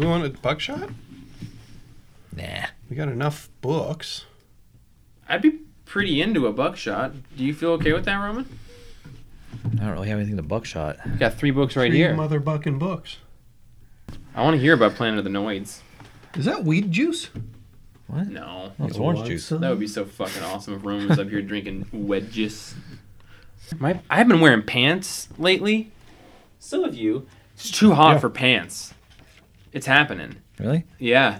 We want a buckshot? Nah. We got enough books. I'd be pretty into a buckshot. Do you feel okay with that, Roman? I don't really have anything to buckshot. Got three books right Three here. mother bucking books. I want to hear about Planet of the Noids. Is that weed juice? What? No. Oh, it's orange juice. That would be so fucking awesome if Roman was up here drinking wedges. My, I've been wearing pants lately. So have you. It's too hot Yeah. for pants. It's happening. Really? Yeah.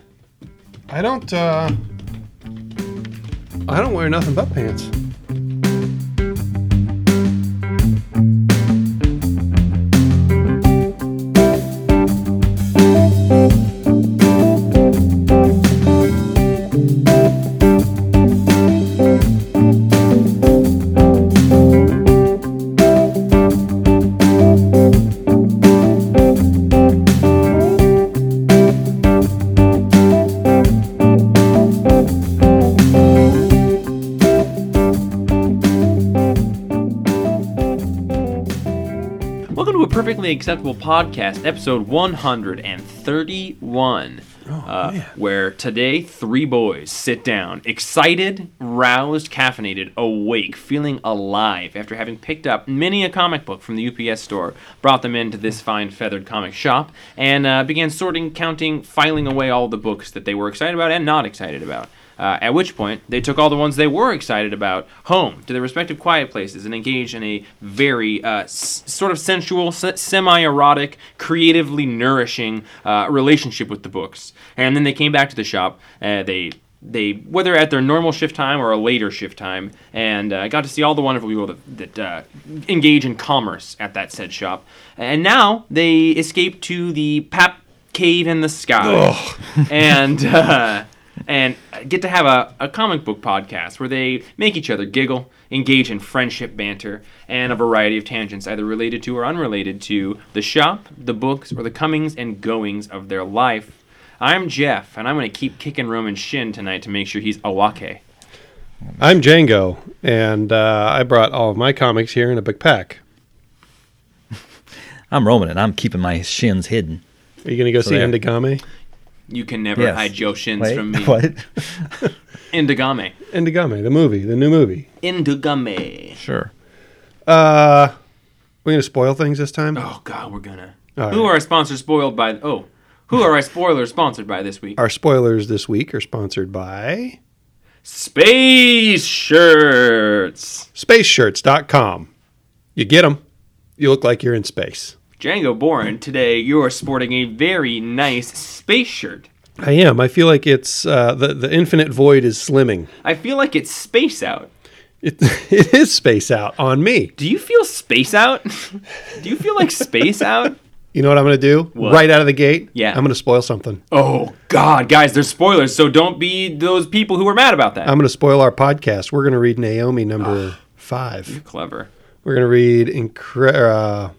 I don't. uh I don't wear nothing but pants. Acceptable podcast, episode 131. uh, where today three boys sit down, excited, roused, caffeinated, awake, feeling alive after having picked up many a comic book from the UPS store, brought them into this fine feathered comic shop, and uh, began sorting, counting, filing away all the books that they were excited about and not excited about. Uh, at which point, they took all the ones they were excited about home to their respective quiet places and engaged in a very uh, s- sort of sensual, s- semi erotic, creatively nourishing uh, relationship with the books. And then they came back to the shop. Uh, they they whether at their normal shift time or a later shift time, and uh, got to see all the wonderful people that, that uh, engage in commerce at that said shop. And now they escape to the Pap Cave in the Sky, and uh, and get to have a, a comic book podcast where they make each other giggle, engage in friendship banter, and a variety of tangents, either related to or unrelated to the shop, the books, or the comings and goings of their life. I'm Jeff, and I'm going to keep kicking Roman's shin tonight to make sure he's awake. I'm Django, and uh, I brought all of my comics here in a big pack. I'm Roman, and I'm keeping my shins hidden. Are you going to go see there. Indigame? You can never Yes. hide Joe shins Wait, from me. what? Indigame. Indigame, the movie, the new movie. Indigame. Sure. Uh, we're going to spoil things this time? Oh God, we're gonna. All Who right. are our sponsors spoiled by? Oh, who are our spoilers sponsored by this week? Our spoilers this week are sponsored by Space shirts. spaceshirts.com. You get them, you look like you're in space. Django Boren, today you're sporting a very nice space shirt. I am. I feel like it's uh, the the infinite void is slimming. I feel like it's space out. It, it is space out on me. Do you feel space out? Do you feel like space out? You know what I'm going to do? What? Right out of the gate? Yeah. I'm going to spoil something. Oh God, guys, there's spoilers, so don't be those people who are mad about that. I'm going to spoil our podcast. We're going to read Naomi number five. Clever. We're going to read Incre- uh,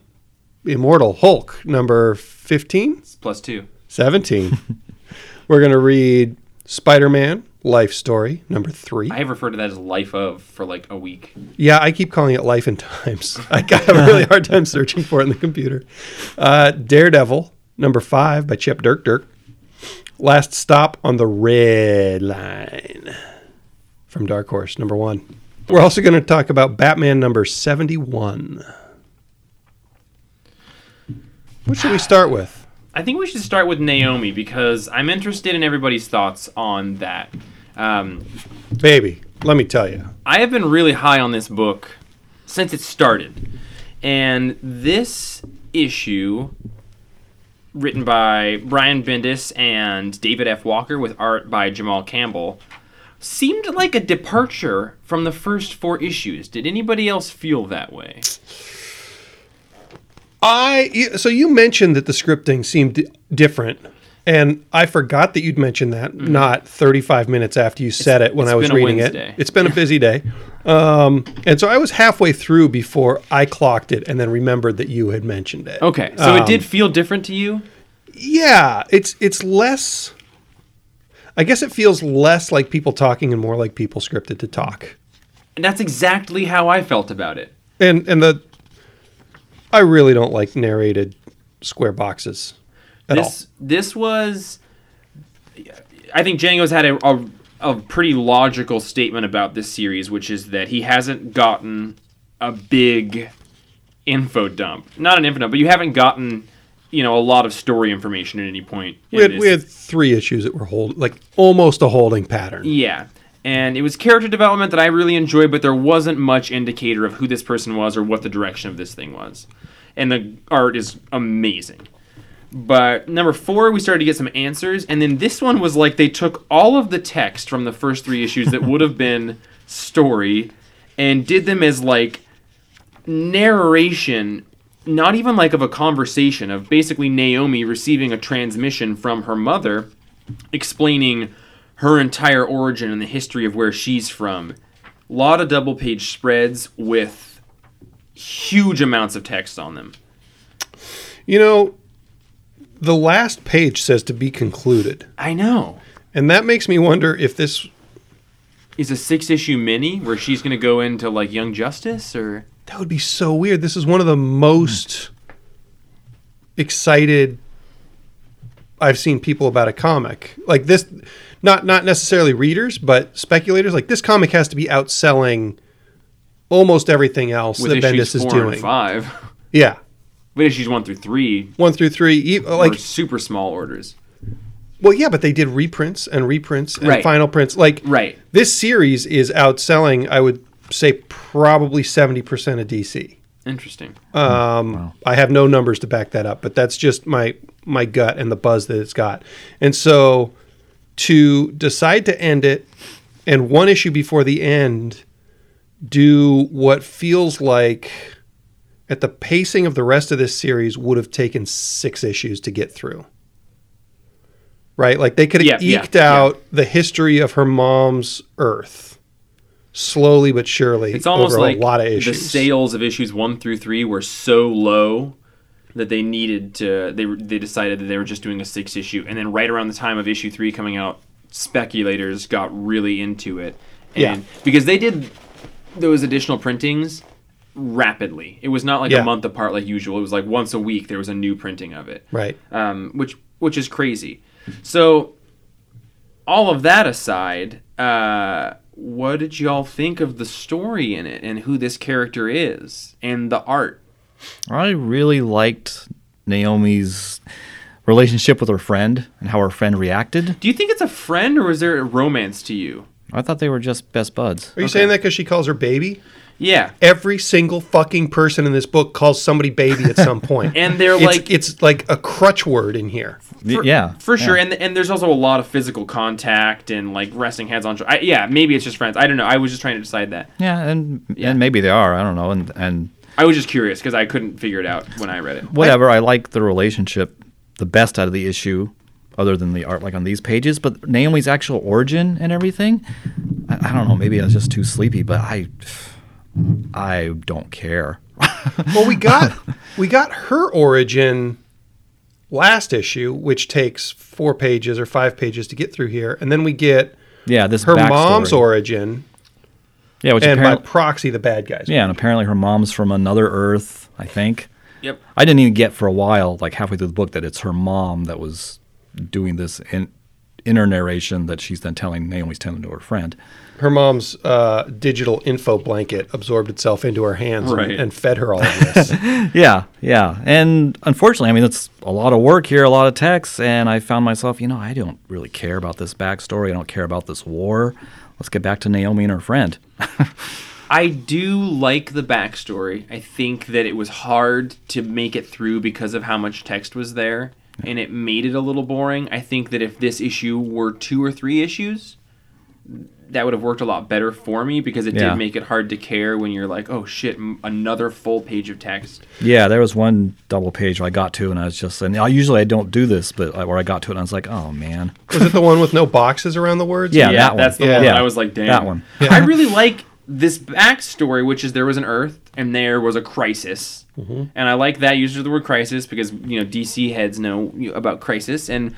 Immortal Hulk number 15, It's plus two. 17. We're going to read Spider Man Life Story number three. I have referred to that as life of for like a week. Yeah, I keep calling it Life and Times. I got a really hard time searching for it in the computer. Uh, Daredevil, number five by Chip Dirk Dirk. Last Stop on the Red Line from Dark Horse, number one. We're also going to talk about Batman number 71. What should we start with? I think we should start with Naomi because I'm interested in everybody's thoughts on that. Um, Baby, let me tell you. I have been really high on this book since it started. And this issue, written by Brian Bendis and David F. Walker with art by Jamal Campbell, seemed like a departure from the first four issues. Did anybody else feel that way? I so you mentioned that the scripting seemed di- different, and I forgot that you'd mentioned that not 35 minutes after you said it when Mm-hmm. it's I was been a reading it. It's been a busy day, um, and so I was halfway through before I clocked it, and then remembered that you had mentioned it. Okay, so it Um, did feel different to you? Yeah, it's it's less. I guess it feels less like people talking and more like people scripted to talk. And that's exactly how I felt about it. And and the I really don't like narrated square boxes. at this this was I think Django's had a, a a pretty logical statement about this series, which is that he hasn't gotten a big info dump. Not an info dump, but you haven't gotten you know a lot of story information at any point. We had, we had three issues that were hold like almost a holding pattern. Yeah. And it was character development that I really enjoyed, but there wasn't much indicator of who this person was or what the direction of this thing was. And the art is amazing. But number four, we started to get some answers, and then this one was like they took all of the text from the first three issues that would have been story and did them as like narration, not even like of a conversation, of basically Naomi receiving a transmission from her mother explaining her entire origin and the history of where she's from. A lot of double page spreads with huge amounts of text on them. You know, the last page says to be concluded. I know. And that makes me wonder if this Is a six issue mini where she's going to go into like Young Justice or. that would be so weird. This is one of the most excited I've seen people about a comic. Like this not not necessarily readers, but speculators. Like this comic has to be outselling almost everything else With that issues Bendis is four doing. and five. Yeah. With issues one through three, One through three, e- like like super small orders. well, yeah, but they did reprints and reprints and Right. final prints. Like Right. this series is outselling, I would say, probably seventy percent of DC. Interesting. Um, I have no numbers to back that up, but that's just my my gut and the buzz that it's got. And so to decide to end it and one issue before the end do what feels like at the pacing of the rest of this series would have taken 6 issues to get through. Right? Like they could have Yeah, yeah, eked out the history of her mom's earth slowly but surely It's almost over like a lot of issues. the sales of issues one through three were so low that they needed to. They they decided that they were just doing a six issue, and then right around the time of issue three coming out, speculators got really into it, and Yeah. because they did those additional printings rapidly. It was not like Yeah. a month apart like usual. It was like once a week there was a new printing of it right. um, which which is crazy. So, all of that aside, uh, what did y'all think of the story in it and who this character is and the art? I really liked Naomi's relationship with her friend and how her friend reacted. Do you think it's a friend or is there a romance to you? I thought they were just best buds. Are you Okay. saying that because she calls her baby? Yeah, Every single fucking person in this book calls somebody baby at some point. and they're it's, like it's like a crutch word in here. Y- for, yeah, for sure. yeah. And and there's also a lot of physical contact and like resting hands on. I, yeah, maybe it's just friends. I don't know. I was just trying to decide that. Yeah, and Yeah. and maybe they are. I don't know. And and I was just curious because I couldn't figure it out when I read it. whatever. I, like the relationship the best out of the issue, other than the art like on these pages. But Naomi's actual origin and everything, I, I don't know. Maybe I was just too sleepy, but I I don't care. Well, we got we got her origin last issue, which takes four pages or five pages to get through here, and then we get yeah, this her backstory. mom's origin, Yeah, which and by apparently, proxy, the bad guys. yeah, and apparently her mom's from another Earth. I think. Yep. I didn't even get for a while, like halfway through the book, that it's her mom that was doing this in, inner narration that she's then telling Naomi's telling to her friend. Her mom's uh, digital info blanket absorbed itself into her hands and- and, fed her all of this. Yeah, yeah. And unfortunately, I mean, it's a lot of work here, a lot of text, and I found myself, you know, I don't really care about this backstory. I don't care about this war. Let's get back to Naomi and her friend. I do like the backstory. I think that it was hard to make it through because of how much text was there, and it made it a little boring. I think that if this issue were two or three issues, that would have worked a lot better for me because it Yeah. did make it hard to care when you're like, oh shit, m- another full page of text. Yeah, there was one double page where I got to, and I was just, and I, usually I don't do this, but I, where I got to it, and I was like, oh man. Was it the one with no boxes around the words? Yeah, that one. that's the Yeah. one. Yeah. I was like, damn. That one. I really like this backstory, which is there was an Earth and there was a crisis, Mm-hmm. and I like that use of the word crisis because you know DC heads know, about crisis, and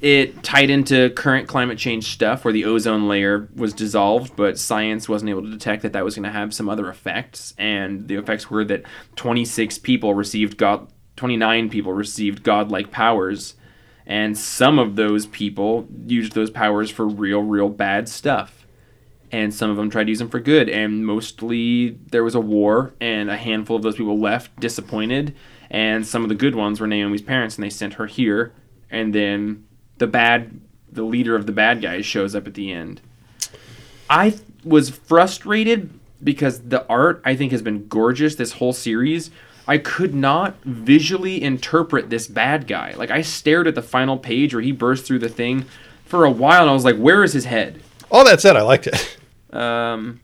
it tied into current climate change stuff where the ozone layer was dissolved, but science wasn't able to detect that that was going to have some other effects, and the effects were that 26 people received god, 29 people received godlike powers And some of those people used those powers for real, real bad stuff. And some of them tried to use them for good. And mostly there was a war, and a handful of those people left disappointed. And some of the good ones were Naomi's parents, and they sent her here. And then the bad, the leader of the bad guys shows up at the end. I was frustrated because the art I think has been gorgeous this whole series. I could not visually interpret this bad guy. Like I stared at the final page where he burst through the thing for a while and I was like, where is his head? All that said, I liked it. Um,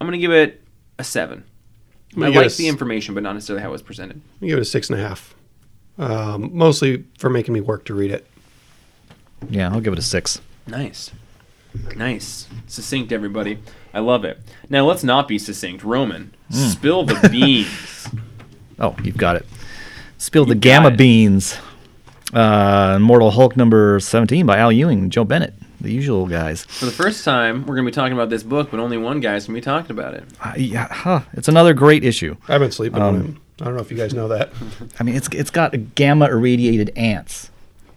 I'm gonna give it a seven. I gonna give it a like the information, but not necessarily how it was presented. I'm gonna give it a six and a half. Um, mostly for making me work to read it. Yeah, I'll give it a six. Nice. Nice. Succinct, everybody. I love it. Now let's not be succinct. Roman, spill the beans. Oh, you've got it. Spill the You got Gamma it. Beans. Uh, Immortal Hulk number 17 by Al Ewing and Joe Bennett, the usual guys. For the first time, we're going to be talking about this book, but only one guy's going to be talking about it. Uh, yeah, huh, it's another great issue. I've been sleeping on Um, it. I don't know if you guys know that. I mean, it's it's got gamma irradiated ants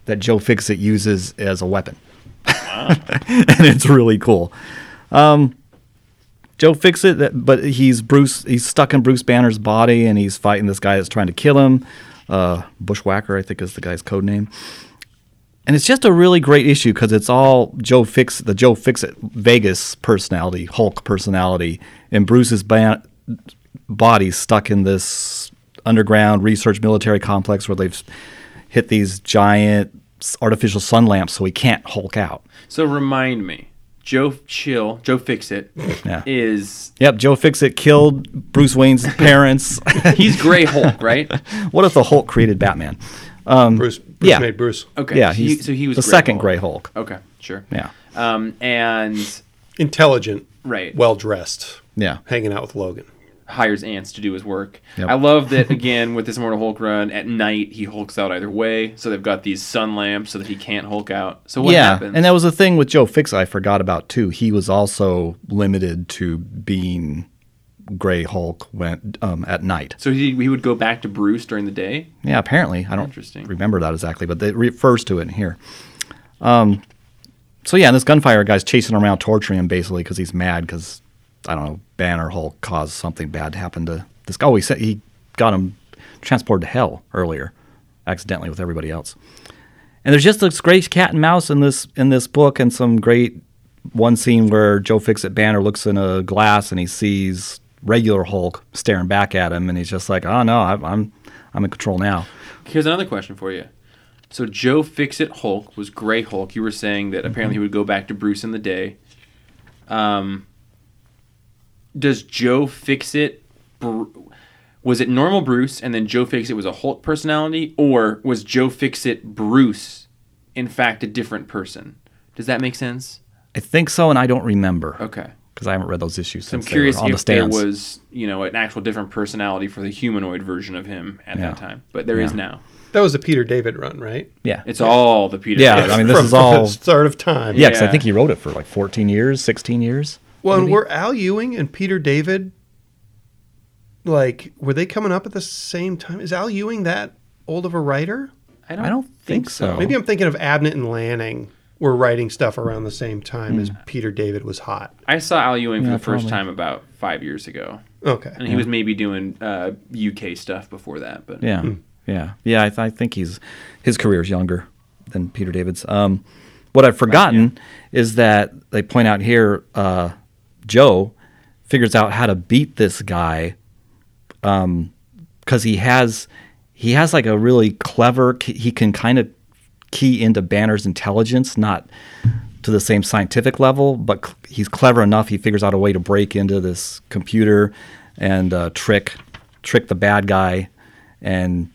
that Joe Fixit uses as a weapon, wow. and it's really cool. Um, Joe Fixit, but he's Bruce. He's stuck in Bruce Banner's body, and he's fighting this guy that's trying to kill him. Uh, Bushwacker, I think, is the guy's code name. And it's just a really great issue because it's all Joe Fix, the Joe Fixit Vegas personality, Hulk personality, and Bruce's ban- body stuck in this underground research military complex where they've hit these giant artificial sun lamps so he can't Hulk out. So remind me, Joe Chill, Joe Fixit, Yeah. is Yep, Joe Fixit killed Bruce Wayne's parents. he's Gray Hulk, right? what if the Hulk created Batman? Um, Bruce, Bruce yeah. made Bruce. Okay. yeah, so he, so he was the Gray second Hulk. Gray Hulk. Okay, sure. Yeah, Um, and Intelligent, right, well dressed, yeah. hanging out with Logan. Hires ants to do his work. Yep. I love that again with this Immortal Hulk run. At night, he hulks out either way. So they've got these sun lamps so that he can't hulk out. So what yeah, happens? and that was the thing with Joe Fix I forgot about too. He was also limited to being Gray Hulk when um, at night. so he, he would go back to Bruce during the day. Yeah, apparently I don't Interesting. remember that exactly, but it refers to it in here. Um, so yeah, and this gunfire guy's chasing him around, torturing him basically because he's mad because I don't know Banner Hulk caused something bad to happen to this guy. Oh, he said he got him transported to hell earlier, accidentally with everybody else. And there's just this great cat and mouse in this in this book, and some great one scene where Joe Fixit Banner looks in a glass and he sees regular Hulk staring back at him, and he's just like, "Oh no, I'm I'm, I'm in control now." Here's another question for you. So Joe Fixit Hulk was Gray Hulk. You were saying that apparently he would go back to Bruce in the day. Um, does Joe Fixit Br- was it normal Bruce and then Joe Fixit was a Hulk personality, or was Joe Fixit Bruce in fact a different person? Does that make sense? I think so, and I don't remember Okay. because I haven't read those issues So I'm curious they were on the if there was, you know, an actual different personality for the humanoid version of him at Yeah. that time. But there is Yeah. now. That was a Peter David run, right? yeah, It's all the Peter. Yeah, David. I mean, this from, is from all- the start of time. yeah, because I think he wrote it for like 14 years, 16 years. Well, and were Al Ewing and Peter David like were they coming up at the same time? Is Al Ewing that old of a writer? I don't, I don't think so. Maybe I'm thinking of Abnett and Lanning were writing stuff around the same time as Peter David was hot. I saw Al Ewing for Yeah, the first time about five years ago, Okay. and he was maybe doing uh, UK stuff before that. But Yeah, yeah, yeah. I, th- I think he's his career is younger than Peter David's. Um, what I've forgotten is that they point out here, uh, Joe figures out how to beat this guy because he has he has like a really clever. He can kind of key into Banner's intelligence, not to the same scientific level, but cl- he's clever enough. He figures out a way to break into this computer and uh, trick trick the bad guy. And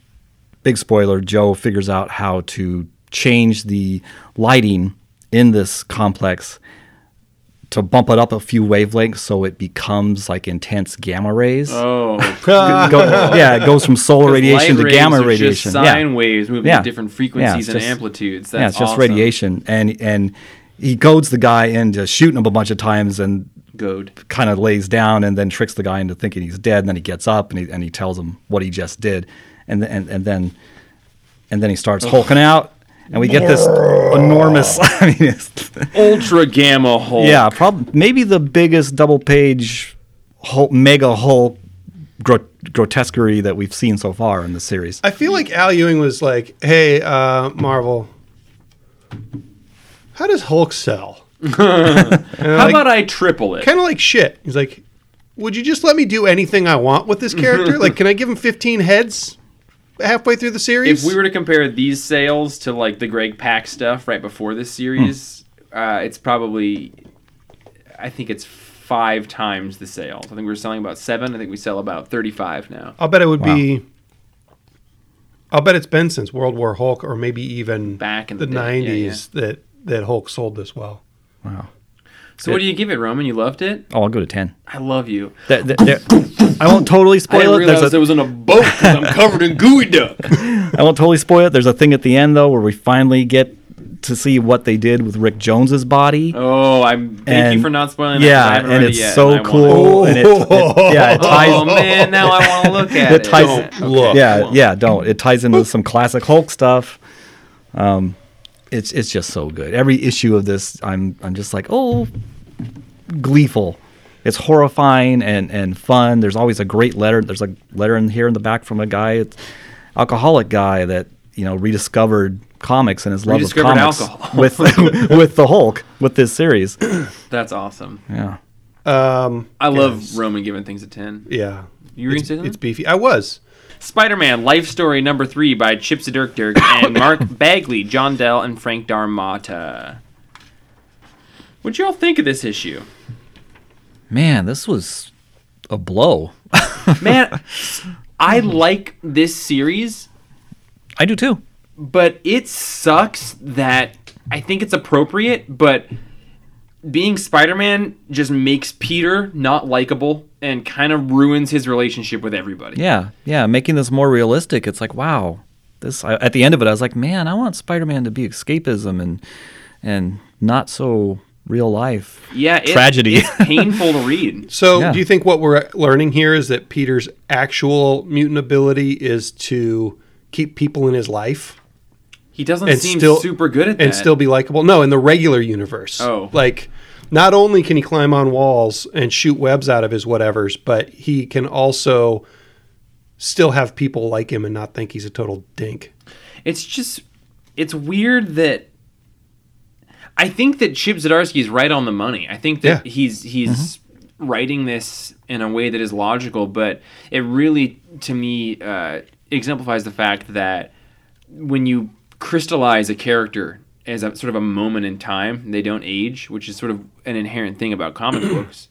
big spoiler, Joe figures out how to change the lighting in this complex to bump it up a few wavelengths so it becomes like intense gamma rays. oh, Go- yeah, it goes from solar radiation to gamma radiation. Just sine waves moving Yeah. at different Yeah, frequencies it's and just- amplitudes. That's yeah, it's just awesome. radiation, and and he goads the guy into shooting him a bunch of times, and Goad. kind of lays down, and then tricks the guy into thinking he's dead. And then he gets up and he and he tells him what he just did, and and and then and then he starts oh. hulking out, and we get this enormous. I mean, it's, Ultra Gamma Hulk. yeah, prob- maybe the biggest double page Hulk, mega Hulk gro- grotesquerie that we've seen so far in the series. I feel like Al Ewing was like, "Hey, uh, Marvel, how does Hulk sell?" How about I triple it? Kind of like shit. He's like, "Would you just let me do anything I want with this character? like, can I give him 15 heads halfway through the series?" if we were to compare these sales to like the Greg Pak stuff right before this series, uh, it's probably, I think it's five times the sales. I think we are selling about seven. I think we sell about thirty-five now. I'll bet it would Wow. be. I'll bet it's been since World War Hulk, or maybe even Back in the the day, yeah, '90s that that Hulk sold this well. Wow. So what do you give it, Roman? You loved it. Oh, I'll go to ten. I love you. I won't totally I spoil didn't it. realize There's it a, was in a boat because I'm covered in gooey duck. I won't totally spoil it. There's a thing at the end though where we finally get to see what they did with Rick Jones's body. Oh, I'm. Thank you for not spoiling that. 'cause I yeah, haven't and it's it yet, so and I wanna- cool. And it, it- yeah, it ties. Oh man, now I want to look at It it. ties- Okay, look. yeah, yeah. Don't. It ties into some classic Hulk stuff. Um, it's it's just so good. Every issue of this, I'm I'm just like, oh, gleeful. It's horrifying and and fun. There's always a great letter. There's a letter in here in the back from a guy, it's alcoholic guy that you know rediscovered comics and his love of comics alcohol. with with the Hulk with this series. That's awesome. Yeah. Um, I love yes. Roman giving things a ten. Yeah, You were gonna it's, say something? it's beefy. I was. Spider-Man: Life Story Number Three by Chip Zdarsky and Mark Bagley, John Dell, and Frank D'Armata. What'd you all think of this issue? Man, this was a blow. Man, I like this series, I do too. but it sucks that I think it's appropriate, but being Spider-Man just makes Peter not likable and kind of ruins his relationship with everybody. Yeah, yeah, making this more realistic. It's like, wow, this. I, at the end of it, I was like, man, I want Spider-Man to be escapism and and not so real life. Yeah, it- Tragedy. It's painful to read. So, Yeah. do you think what we're learning here is that Peter's actual mutant ability is to keep people in his life He doesn't and seem still super good at that. and still be likable? No, in the regular universe. Oh. like not only can he climb on walls and shoot webs out of his whatevers, but he can also still have people like him and not think he's a total dink. it's just it's weird that I think that Chip Zdarsky is right on the money. I think that Yeah. he's he's writing this in a way that is logical, but it really to me uh, exemplifies the fact that when you crystallize a character as a sort of a moment in time, they don't age, which is sort of an inherent thing about comic books.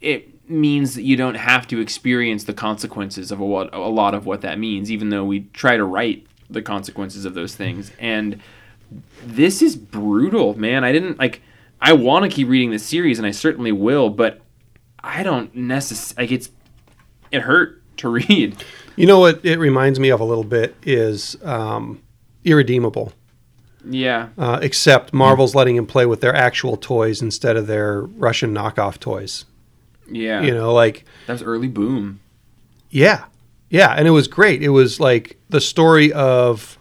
It means that you don't have to experience the consequences of a, what, a lot of what that means, even though we try to write the consequences of those things. And this is brutal, man. I didn't like. I want to keep reading this series, and I certainly will, but I don't necessarily like it's. It hurt to read. You know what it reminds me of a little bit is um, Irredeemable. Yeah, Uh, except Marvel's letting him play with their actual toys instead of their Russian knockoff toys. yeah. You know, like that was early boom. Yeah. Yeah. And it was great. It was like the story of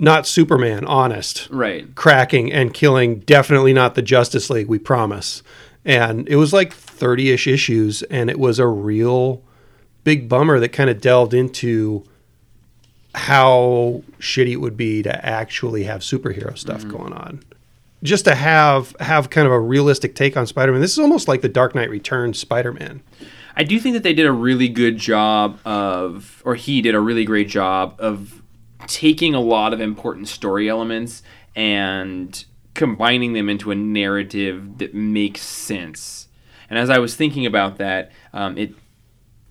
not Superman, honest, Right. cracking and killing, definitely not the Justice League, we promise. And it was like 30 ish issues. And it was a real big bummer that kind of delved into how shitty it would be to actually have superhero stuff mm-hmm. going on. Just to have have kind of a realistic take on Spider-Man. This is almost like the Dark Knight Returns Spider-Man. I do think that they did a really good job of, or he did a really great job of taking a lot of important story elements and combining them into a narrative that makes sense. And as I was thinking about that, um, it,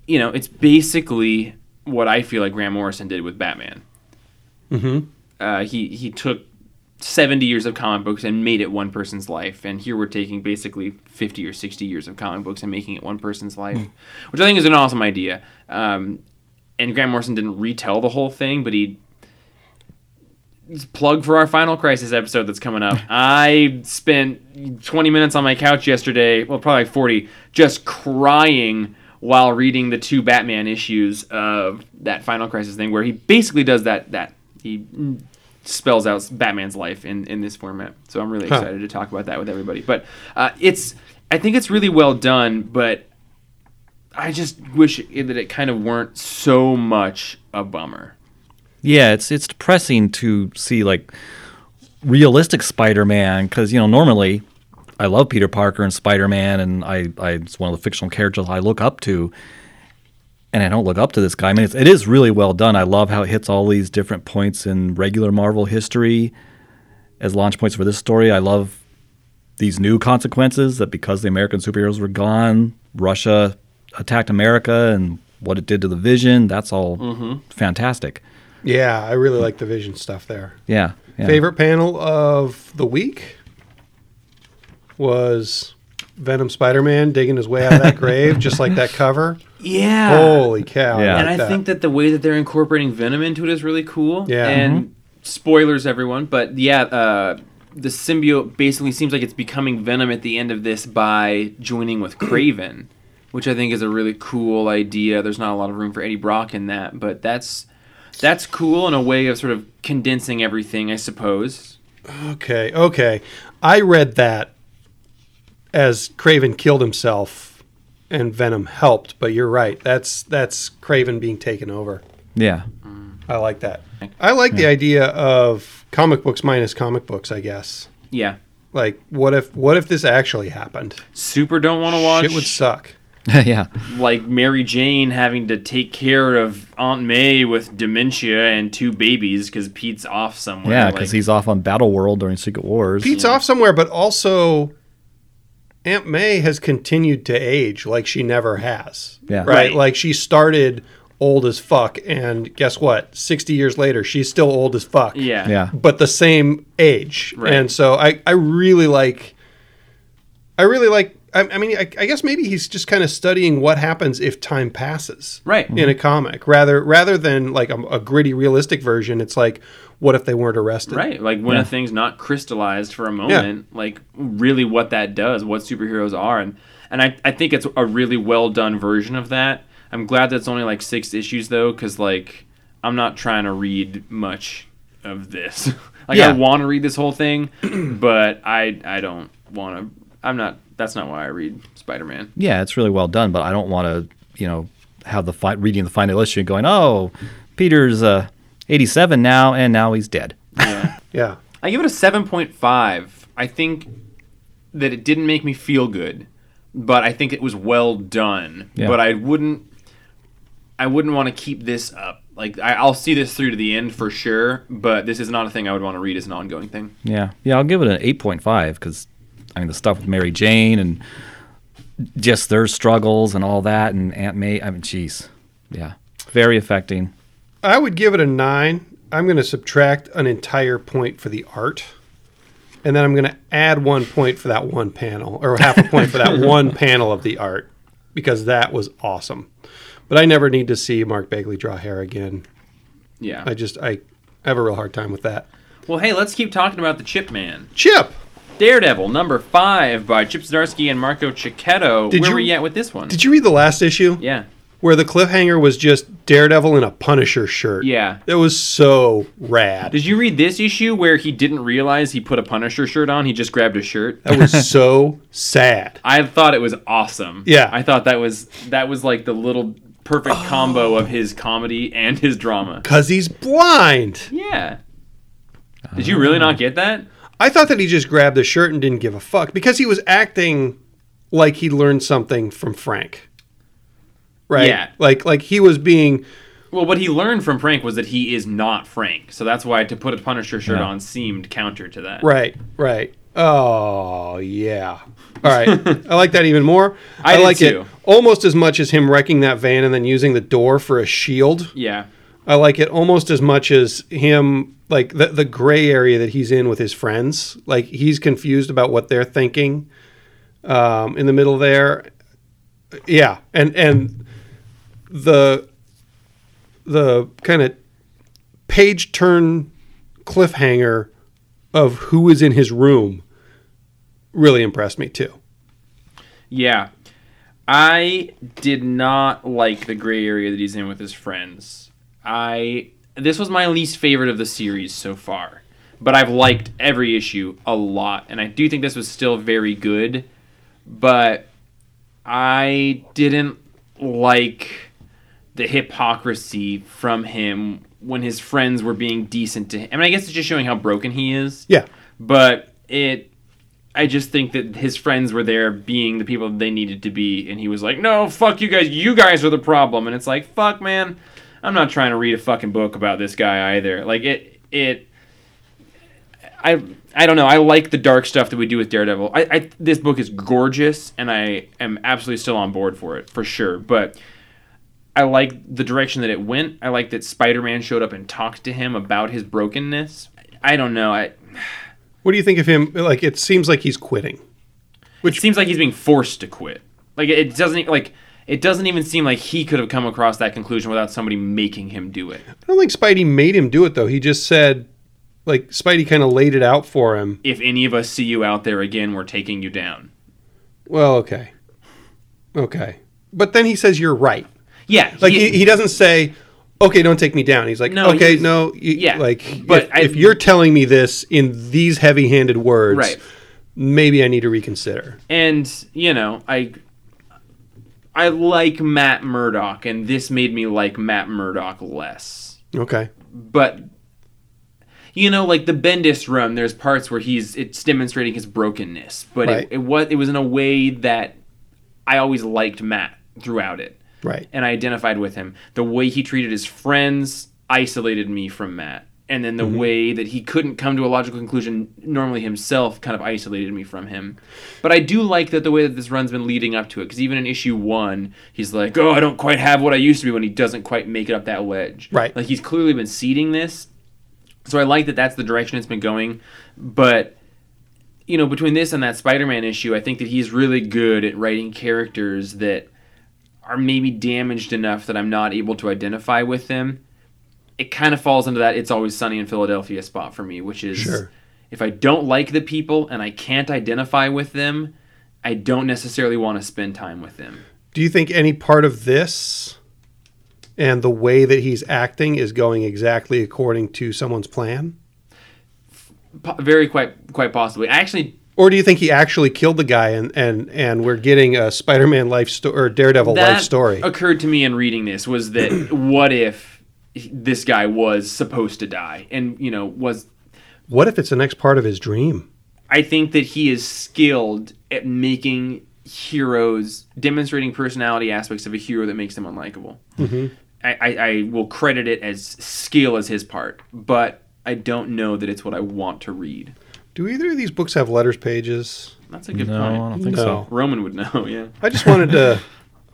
you know, it's basically what I feel like Grant Morrison did with Batman. Mm-hmm. Uh, he he took 70 years of comic books and made it one person's life and here we're taking basically 50 or 60 years of comic books and making it one person's life which i think is an awesome idea um, and grant morrison didn't retell the whole thing but he plug for our final crisis episode that's coming up i spent 20 minutes on my couch yesterday well probably like 40 just crying while reading the two Batman issues of that Final Crisis thing, where he basically does that that he spells out Batman's life in in this format. So I'm really Huh. excited to talk about that with everybody. But uh, it's I think it's really well done, but I just wish it, that it kind of weren't so much a bummer. Yeah, it's it's depressing to see like realistic Spider-Man because you know normally I love Peter Parker and Spider-Man and I, I it's one of the fictional characters I look up to, and I don't look up to this guy. I mean, it's, it is really well done. I love how it hits all these different points in regular Marvel history as launch points for this story. I love these new consequences that because the American superheroes were gone, Russia attacked America and what it did to the Vision. That's all mm-hmm. fantastic. Yeah, I really like the Vision stuff there. Yeah. yeah. Favorite panel of the week was Venom Spider Man digging his way out of that grave, just like that cover. Yeah. Holy cow. Yeah. like and I that. think that the way that they're incorporating Venom into it is really cool. Yeah. And spoilers, everyone, but yeah, uh, the symbiote basically seems like it's becoming Venom at the end of this by joining with Kraven, which I think is a really cool idea. There's not a lot of room for Eddie Brock in that, but that's that's cool in a way of sort of condensing everything, I suppose. Okay, okay. I read that as Kraven killed himself and Venom helped, but you're right. That's that's Kraven being taken over. Yeah. Mm. I like that. I like the idea of comic books minus comic books, I guess. Yeah. Like what if what if this actually happened? Super don't want to watch It would suck. yeah. like Mary Jane having to take care of Aunt May with dementia and two babies because Pete's off somewhere. Yeah, like- because he's off on Battle World during Secret Wars. Pete's off somewhere, but also Aunt May has continued to age like she never has. Yeah. Right? Right. Like she started old as fuck, and guess what? 60 years later, she's still old as fuck. yeah, Yeah. But the same age. Right. And so I, I really like, I really like, I, I mean, I, I guess maybe he's just kind of studying what happens if time passes. Right. In a comic, rather rather than like a, a gritty, realistic version, it's like, what if they weren't arrested? Right, like when Yeah. a thing's not crystallized for a moment, like really what that does, what superheroes are, and and I, I think it's a really well done version of that. I'm glad that's only like six issues though, because like I'm not trying to read much of this. like I want to read this whole thing, but I I don't want to. I'm not. That's not why I read Spider-Man. Yeah, it's really well done, but I don't want to, you know, have the fi- reading the final issue and going, oh, Peter's uh, 87 now, and now he's dead. Yeah. Yeah. I give it a 7.5. I think that it didn't make me feel good, but I think it was well done. Yeah. But I wouldn't I wouldn't want to keep this up. Like I, I'll see this through to the end for sure, but this is not a thing I would want to read as an ongoing thing. Yeah, yeah, I'll give it an 8.5 because I mean the stuff with Mary Jane and just their struggles and all that, and Aunt May. I mean, jeez, yeah, very affecting. I would give it a nine. I'm going to subtract an entire point for the art. And then I'm going to add one point for that one panel, or half a point for that one panel of the art, because that was awesome. But I never need to see Mark Bagley draw hair again. Yeah. I just, I have a real hard time with that. well, hey, let's keep talking about the Chip Man. Chip! Daredevil number five by Chip Zdarsky and Marco Checchetto. Did Where you- were you at with this one? Did you read the last issue? yeah. Where the cliffhanger was just Daredevil in a Punisher shirt. Yeah. It was so rad. Did you read this issue where he didn't realize he put a Punisher shirt on? He just grabbed a shirt. That was so sad. I thought it was awesome. Yeah. I thought that was that was like the little perfect oh. combo of his comedy and his drama. Because he's blind. Yeah. Did you really not get that? I thought that he just grabbed the shirt and didn't give a fuck because he was acting like he learned something from Frank. Right? Yeah. Like like he was being Well, what he learned from Frank was that he is not Frank. So that's why to put a Punisher shirt Yeah. on seemed counter to that. right, right. Oh yeah. All right. I like that even more. I did like too. it almost as much as him wrecking that van and then using the door for a shield. Yeah. I like it almost as much as him like the the gray area that he's in with his friends. Like he's confused about what they're thinking um, in the middle there. Yeah, and and the the kind of page turn cliffhanger of who is in his room really impressed me too. Yeah. I did not like the gray area that he's in with his friends. I this was my least favorite of the series so far, but I've liked every issue a lot, and I do think this was still very good. But I didn't like the hypocrisy from him when his friends were being decent to him. I mean, I guess it's just showing how broken he is. Yeah. But it, I just think that his friends were there being the people they needed to be, and he was like, "No, fuck you guys. You guys are the problem." And it's like, "Fuck, man, I'm not trying to read a fucking book about this guy either." Like it, it. I I don't know. I like the dark stuff that we do with Daredevil. I, I this book is gorgeous, and I am absolutely still on board for it for sure. But I like the direction that it went. I like that Spider Man showed up and talked to him about his brokenness. I don't know. I What do you think of him? Like, it seems like he's quitting. it seems like he's being forced to quit. Like it doesn't like it doesn't even seem like he could have come across that conclusion without somebody making him do it. I don't think Spidey made him do it, though. He just said, like, Spidey kind of laid it out for him. If any of us see you out there again, we're taking you down. Well, okay. Okay. But then he says, you're right. Yeah, Like, he, he doesn't say, okay, don't take me down. He's like, No, okay, he's- no. You, yeah, Like, but if, I- if you're telling me this in these heavy handed words, Right. maybe I need to reconsider. and you know i i like matt murdock and this made me like matt murdock less Okay. but you know like the bendis run there's parts where he's it's demonstrating his brokenness but Right. it, it was it was in a way that i always liked matt throughout it Right. and i identified with him the way he treated his friends isolated me from matt and then the mm-hmm. way that he couldn't come to a logical conclusion normally himself kind of isolated me from him. But i do like that the way that this run's been leading up to it because even in issue one he's like oh i don't quite have what i used to be when he doesn't quite make it up that ledge Right. like he's clearly been seeding this. So i like that that's the direction it's been going. But you know between this and that spider-man issue i think that he's really good at writing characters that are maybe damaged enough that i'm not able to identify with them it kind of falls into that it's always sunny in philadelphia spot for me which is Sure. if i don't like the people and i can't identify with them i don't necessarily want to spend time with them Do you think any part of this and the way that he's acting is going exactly according to someone's plan? Po- very quite quite possibly i actually Or do you think he actually killed the guy and, and, and we're getting a Spider Man life story or Daredevil life story? occurred to me in reading this was that what if this guy was supposed to die and you know was What if it's the next part of his dream? I think that he is skilled at making heroes, demonstrating personality aspects of a hero that makes them unlikable. Mm-hmm. I, I, I will credit it as skill as his part, but I don't know that it's what I want to read. Do either of these books have letters pages? That's a good No, I point. don't think No. so. Roman would know, yeah. I just wanted to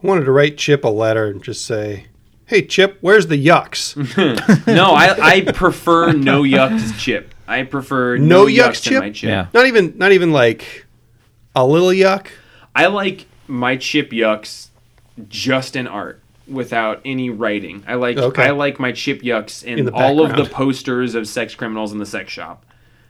I wanted to write Chip a letter and just say, "Hey Chip, where's the yucks?" no, I, I prefer no yucks chip. I prefer No no, yucks yucks, chip? my chip. Yeah. not even not even like a little yuck. I like my chip yucks just in art without any writing. I like Okay. I like my chip yucks in, In the all of the posters of sex criminals in the sex shop.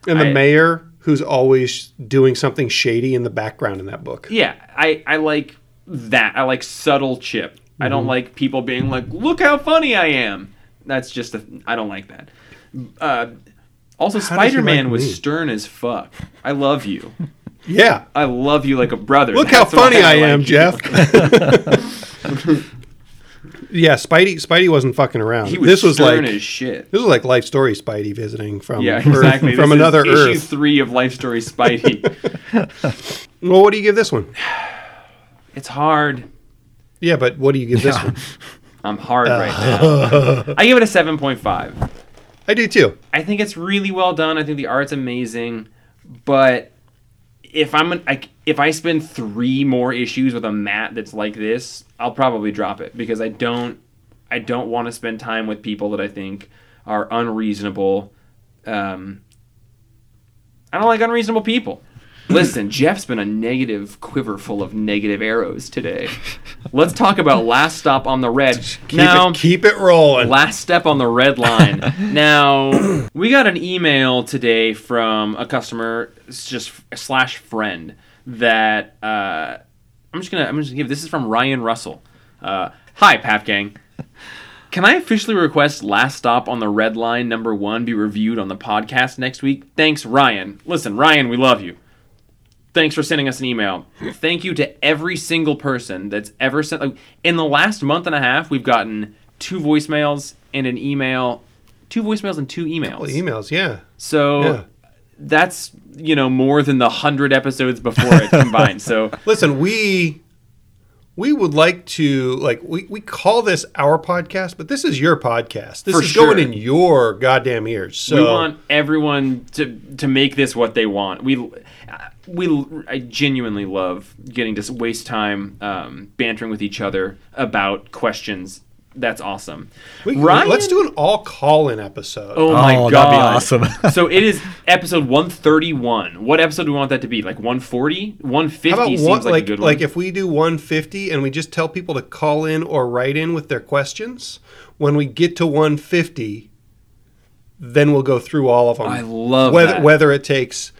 And the I- mayor who's always doing something shady in the background in that book. Yeah, I I like that. I like subtle chip. I Mm-hmm. don't like people being like, "Look how funny I am." That's just a I don't like that. Uh, also, Spider Man like was me? stern as fuck. I love you. Yeah. I love you like a brother. Look That's how funny I, like am, you. Jeff. yeah, Spidey Spidey wasn't fucking around. He was this was stern like as shit. this was like life story Spidey visiting from Yeah, Earth- exactly. from This is another issue three of Life Story Spidey. Well, what do you give this one? it's hard. Yeah, but what do you give this one? I'm hard right now. I give it a seven point five. I do too. I think it's really well done. I think the art's amazing, but if I'm an, I, if I spend three more issues with a mat that's like this, I'll probably drop it because I don't I don't want to spend time with people that I think are unreasonable. Um, I don't like unreasonable people. Listen, Jeff's been a negative quiver full of negative arrows today. Let's talk about last stop on the red. Keep now, it keep it rolling. Last step on the red line. now, we got an email today from a customer, it's just slash friend, that uh, I'm just gonna I'm just gonna give this is from Ryan Russell. Uh, Hi, Pap Gang. Can I officially request Last Stop on the Red Line number one be reviewed on the podcast next week? Thanks, Ryan. Listen, Ryan, we love you. Thanks for sending us an email. Thank you to every single person that's ever sent. Like, in the last month and a half, we've gotten two voicemails and an email, two voicemails and two emails. Well, emails, yeah. So Yeah. that's you know more than the hundred episodes before it combined. So Listen, we we would like to like we, we call this our podcast, but this is your podcast. This For is going in your goddamn ears. So we want everyone to to make this what they want. We we I genuinely love getting to waste time um, bantering with each other about questions. That's awesome. we, Ryan- let's do an all call in episode. Oh my Oh, god, that'd be awesome. so it is episode 131. What episode do we want that to be? Like 140? 150 How about seems one, like, like a good like if we do 150 and we just tell people to call in or write in with their questions, when we get to 150, then we'll go through all of them. I love whether that. whether it takes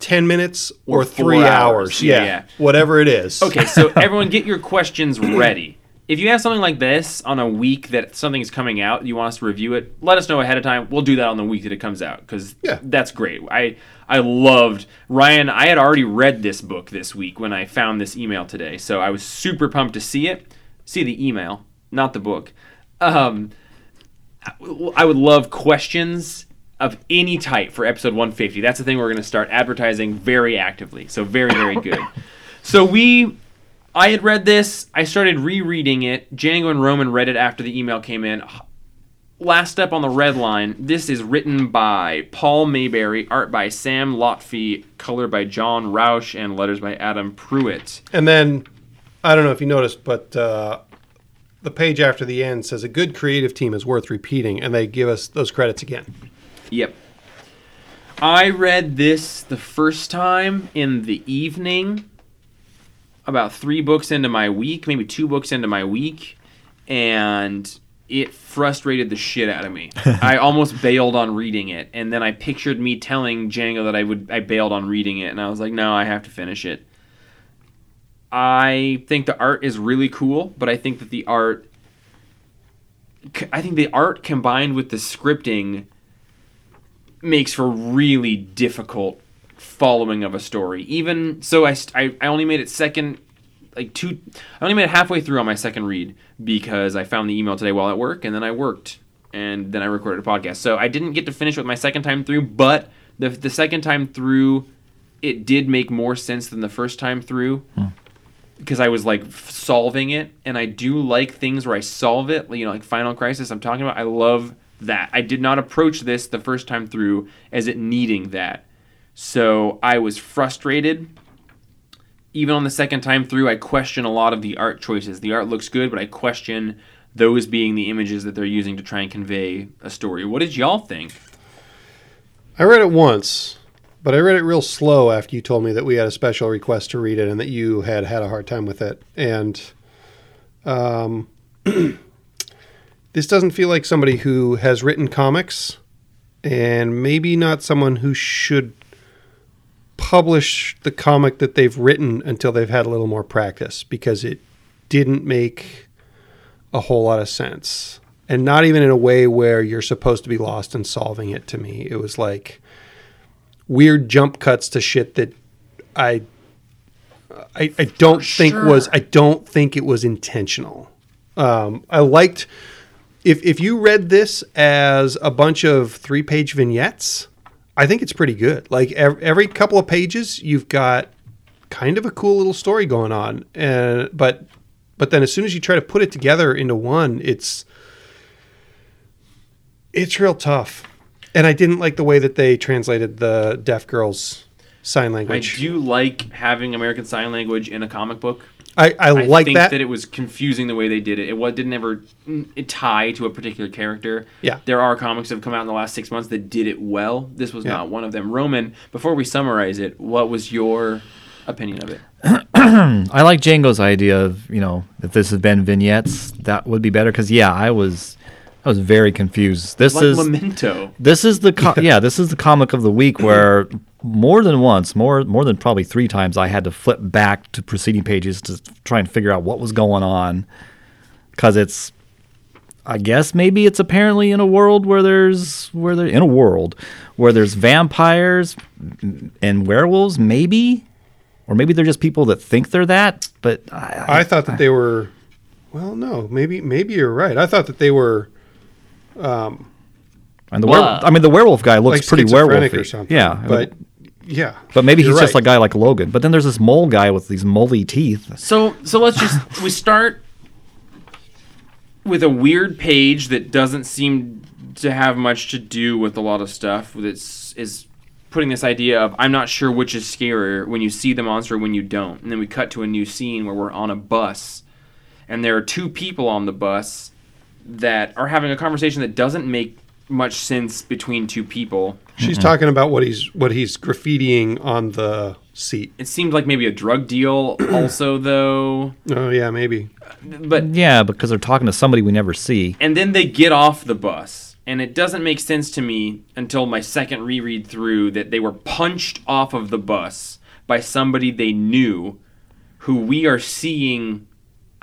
10 minutes or, Or 3 hours. hours. Yeah, Yeah, yeah. whatever it is. Okay, so everyone get your questions ready. If you have something like this on a week that something's coming out, you want us to review it, let us know ahead of time. We'll do that on the week that it comes out because Yeah. that's great. I I loved Ryan. I had already read this book this week when I found this email today, so I was super pumped to see it, see the email, not the book. Um, I would love questions of any type for episode 150. That's the thing we're going to start advertising very actively. So very very good. So we I had read this, I started rereading it. Django and Roman read it after the email came in. Last Stop on the Red Line. This is written by Paul Mayberry, art by Sam Lotfi, color by John Rauch, and letters by Adam Pruitt. And then I don't know if you noticed, but uh, the page after the end says a good creative team is worth repeating, and they give us those credits again. Yep. I read this the first time in the evening, about three books into my week, maybe two books into my week, and it frustrated the shit out of me. I almost bailed on reading it, and then I pictured me telling Django that I would I bailed on reading it, and I was like, no, I have to finish it. I think the art is really cool, but I think that the art I think the art combined with the scripting makes for really difficult following of a story. Even so, I, I, I only made it second, like two, I only made it halfway through on my second read because I found the email today while at work and then I worked and then I recorded a podcast. So I didn't get to finish with my second time through, but the, the second time through, it did make more sense than the first time through hmm. because I was like solving it, and I do like things where I solve it. You know, like Final Crisis. I'm talking about. I love that. I did not approach this the first time through as it needing that, so I was frustrated. Even on the second time through, I question a lot of the art choices. The art looks good, but I question those being the images that they're using to try and convey a story. What did y'all think? I read it once, but I read it real slow after you told me that we had a special request to read it and that you had had a hard time with it. And um, this doesn't feel like somebody who has written comics and maybe not someone who should publish the comic that they've written until they've had a little more practice because it didn't make a whole lot of sense. And not even in a way where you're supposed to be lost in solving it to me. It was like weird jump cuts to shit that I I, I don't think was I don't think it was intentional. Um, I liked if if you read this as a bunch of three page vignettes, I think it's pretty good. Like ev- every couple of pages, you've got kind of a cool little story going on, and but but then as soon as you try to put it together into one, it's it's real tough. And I didn't like the way that they translated the deaf girl's sign language. I do like having American Sign Language in a comic book. I, I, I like think that. it was confusing the way they did it. It wa- didn't ever mm, tie to a particular character. Yeah. There are comics that have come out in the last six months that did it well. This was Yeah. not one of them. Roman, before we summarize it, what was your opinion of it? I like Django's idea of you know if this had been vignettes, that would be better. Because yeah, I was I was very confused. This like is Memento. this is the co- yeah this is the comic of the week where more than once, more more than probably three times, I had to flip back to preceding pages to try and figure out what was going on because it's. I guess maybe it's apparently in a world where there's where they're in a world where there's vampires and werewolves, maybe, or maybe they're just people that think they're that. But I, I thought that they were. Well, no, maybe maybe you're right. I thought that they were Um, and the Well, werewolf, I mean the werewolf guy looks like pretty schizophrenic werewolfy or something. Yeah, but yeah, But maybe you're he's just a guy like Logan. But then there's this mole guy with these moldy teeth. So so let's just we start with a weird page that doesn't seem to have much to do with a lot of stuff. That is putting this idea of I'm not sure which is scarier when you see the monster or when you don't. And then we cut to a new scene where we're on a bus, and there are two people on the bus that are having a conversation that doesn't make much sense between two people. She's mm-hmm. talking about what he's what he's graffitiing on the seat. It seemed like maybe a drug deal, also though. Oh yeah, maybe. Uh, but Yeah, because they're talking to somebody we never see. and then they get off the bus and it doesn't make sense to me until my second reread through that they were punched off of the bus by somebody they knew who we are seeing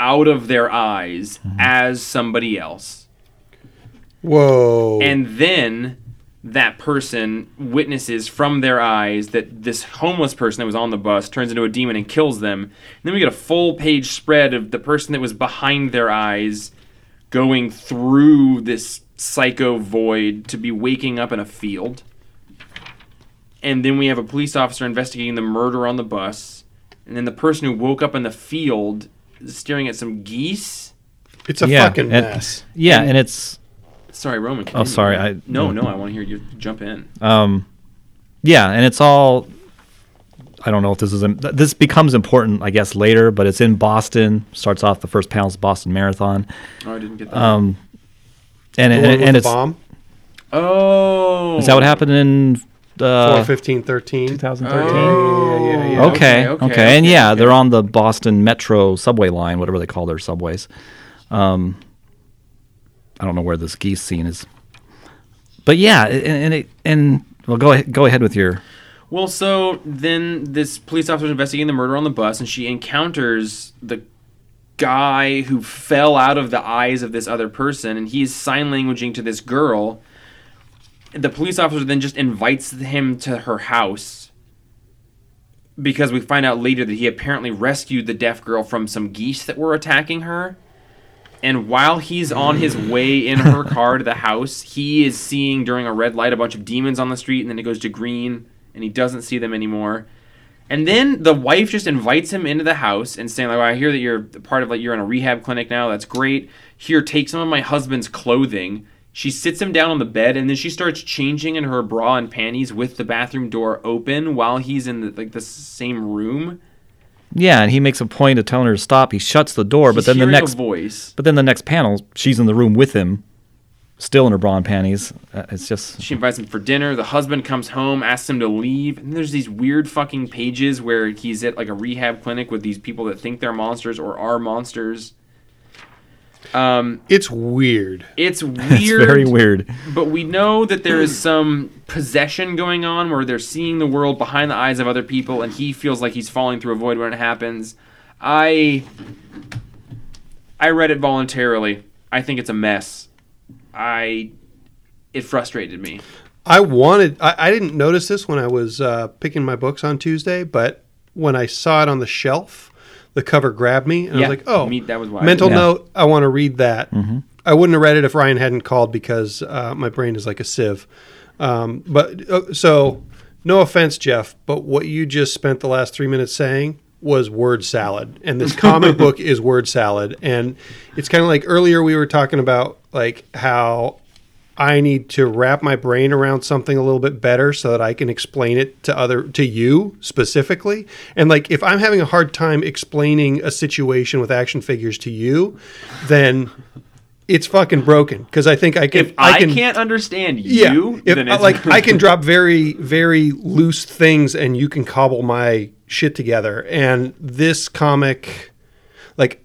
out of their eyes mm-hmm. as somebody else Whoa. and then that person witnesses from their eyes that this homeless person that was on the bus turns into a demon and kills them. And then we get a full page spread of the person that was behind their eyes going through this psycho void to be waking up in a field. And then we have a police officer investigating the murder on the bus. And then the person who woke up in the field is staring at some geese. it's a yeah, fucking and- mess. Yeah, and it's Sorry, Roman. Oh, sorry, I- no, no. I want to hear you jump in. um, yeah, and it's all. I don't know if this is this becomes important, I guess, later. But it's in Boston. Starts off the first panel's Boston Marathon, Oh, I didn't get that. um, and The and, one with and the it's bomb. oh, is that what happened in Four uh, fifteen thirteen. 2013? Oh, Yeah, yeah, yeah. Okay, okay, okay, okay, and yeah, okay. they're on the Boston Metro subway line, whatever they call their subways. Um, I don't know where this geese scene is, but yeah, and and, it, and well, go ahead, go ahead with your. Well, so then this police officer is investigating the murder on the bus, and she encounters the guy who fell out of the eyes of this other person, and he's sign languaging to this girl. The police officer then just invites him to her house because we find out later that he apparently rescued the deaf girl from some geese that were attacking her. And while he's on his mm. way in her car to the house, he is seeing during a red light a bunch of demons on the street, and then it goes to green, and he doesn't see them anymore. And then the wife just invites him into the house and saying, like, well, I hear that you're part of like you're in a rehab clinic now. That's great. Here, take some of my husband's clothing. She sits him down on the bed, and then she starts changing in her bra and panties with the bathroom door open while he's in the, like the same room. Yeah, and he makes a point of telling her to stop. He shuts the door, but He's then the next, voice. but then the next panel, she's in the room with him, still in her bra and panties. Uh, it's just She invites him for dinner. The husband comes home, asks him to leave. And there's these weird fucking pages where he's at like a rehab clinic with these people that think they're monsters or are monsters. Um, It's weird. it's weird. it's very weird. But we know that there is some possession going on where they're seeing the world behind the eyes of other people, and he feels like he's falling through a void when it happens. I I read it voluntarily. I think it's a mess. I it frustrated me. I wanted. I, I didn't notice this when I was uh, picking my books on Tuesday, but when I saw it on the shelf, the cover grabbed me, and I was like, "Oh, me- that was why mental did that. note. I want to read that." I wouldn't have read it if Ryan hadn't called because uh, my brain is like a sieve. Um, but uh, so, no offense, Jeff, but what you just spent the last three minutes saying was word salad, and this comic book is word salad, and it's kind of like earlier we were talking about like how I need to wrap my brain around something a little bit better so that I can explain it to other to you specifically. And like if I'm having a hard time explaining a situation with action figures to you, then it's fucking broken because I think I can If I, can can't understand yeah, you, if, then uh, it's like I can drop very very loose things and you can cobble my shit together. And this comic, like,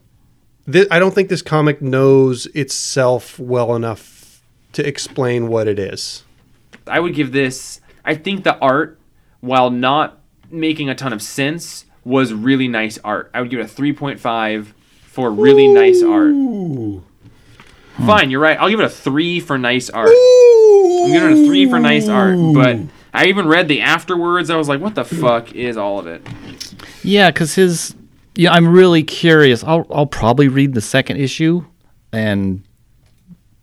thi- I don't think this comic knows itself well enough to explain what it is. I would give this. I think the art, while not making a ton of sense, was really nice art. I would give it a three point five for really nice art. Ooh. Fine, you're right. I'll give it a three for nice art. I'm giving it a three for nice art, but I even read the afterwards. I was like, what the fuck is all of it? Yeah, because his. Yeah, I'm really curious. I'll I'll probably read the second issue, and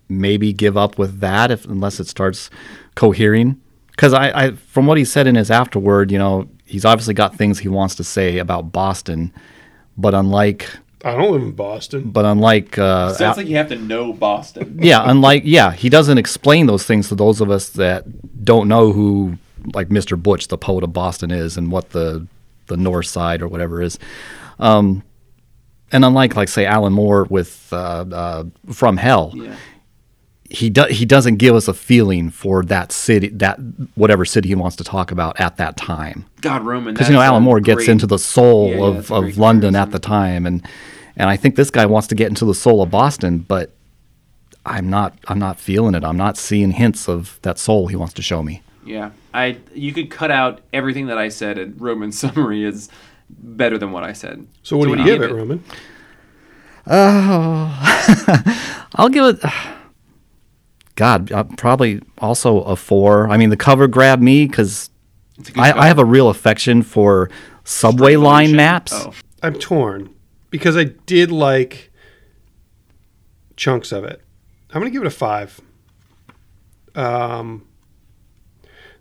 maybe give up with that if unless it starts cohering. Because I, I, from what he said in his afterword, you know, he's obviously got things he wants to say about Boston, but unlike, I don't live in Boston. but unlike, uh, Sounds like you have to know Boston. yeah, unlike, yeah, he doesn't explain those things to those of us that don't know who, like Mr. Butch, the poet of Boston, is, and what the the North Side or whatever is. Um, and unlike, like, say, Alan Moore with uh, uh, From Hell, Yeah. He do, he doesn't give us a feeling for that city, that whatever city he wants to talk about at that time. God, Roman. Because you know, that's Alan a Moore gets into the soul Yeah, yeah, of, that's a of great London at the time, and and I think this guy wants to get into the soul of Boston, but I'm not I'm not feeling it. I'm not seeing hints of that soul he wants to show me. Yeah, I. You could cut out everything that I said, and Roman's summary is better than what I said. So what do you give it, Roman? Oh, I'll give it. God, uh, probably also a four. I mean, the cover grabbed me because It's a good I. I have a real affection for subway line maps. Oh. I'm torn because I did like chunks of it. I'm going to give it a five. Um,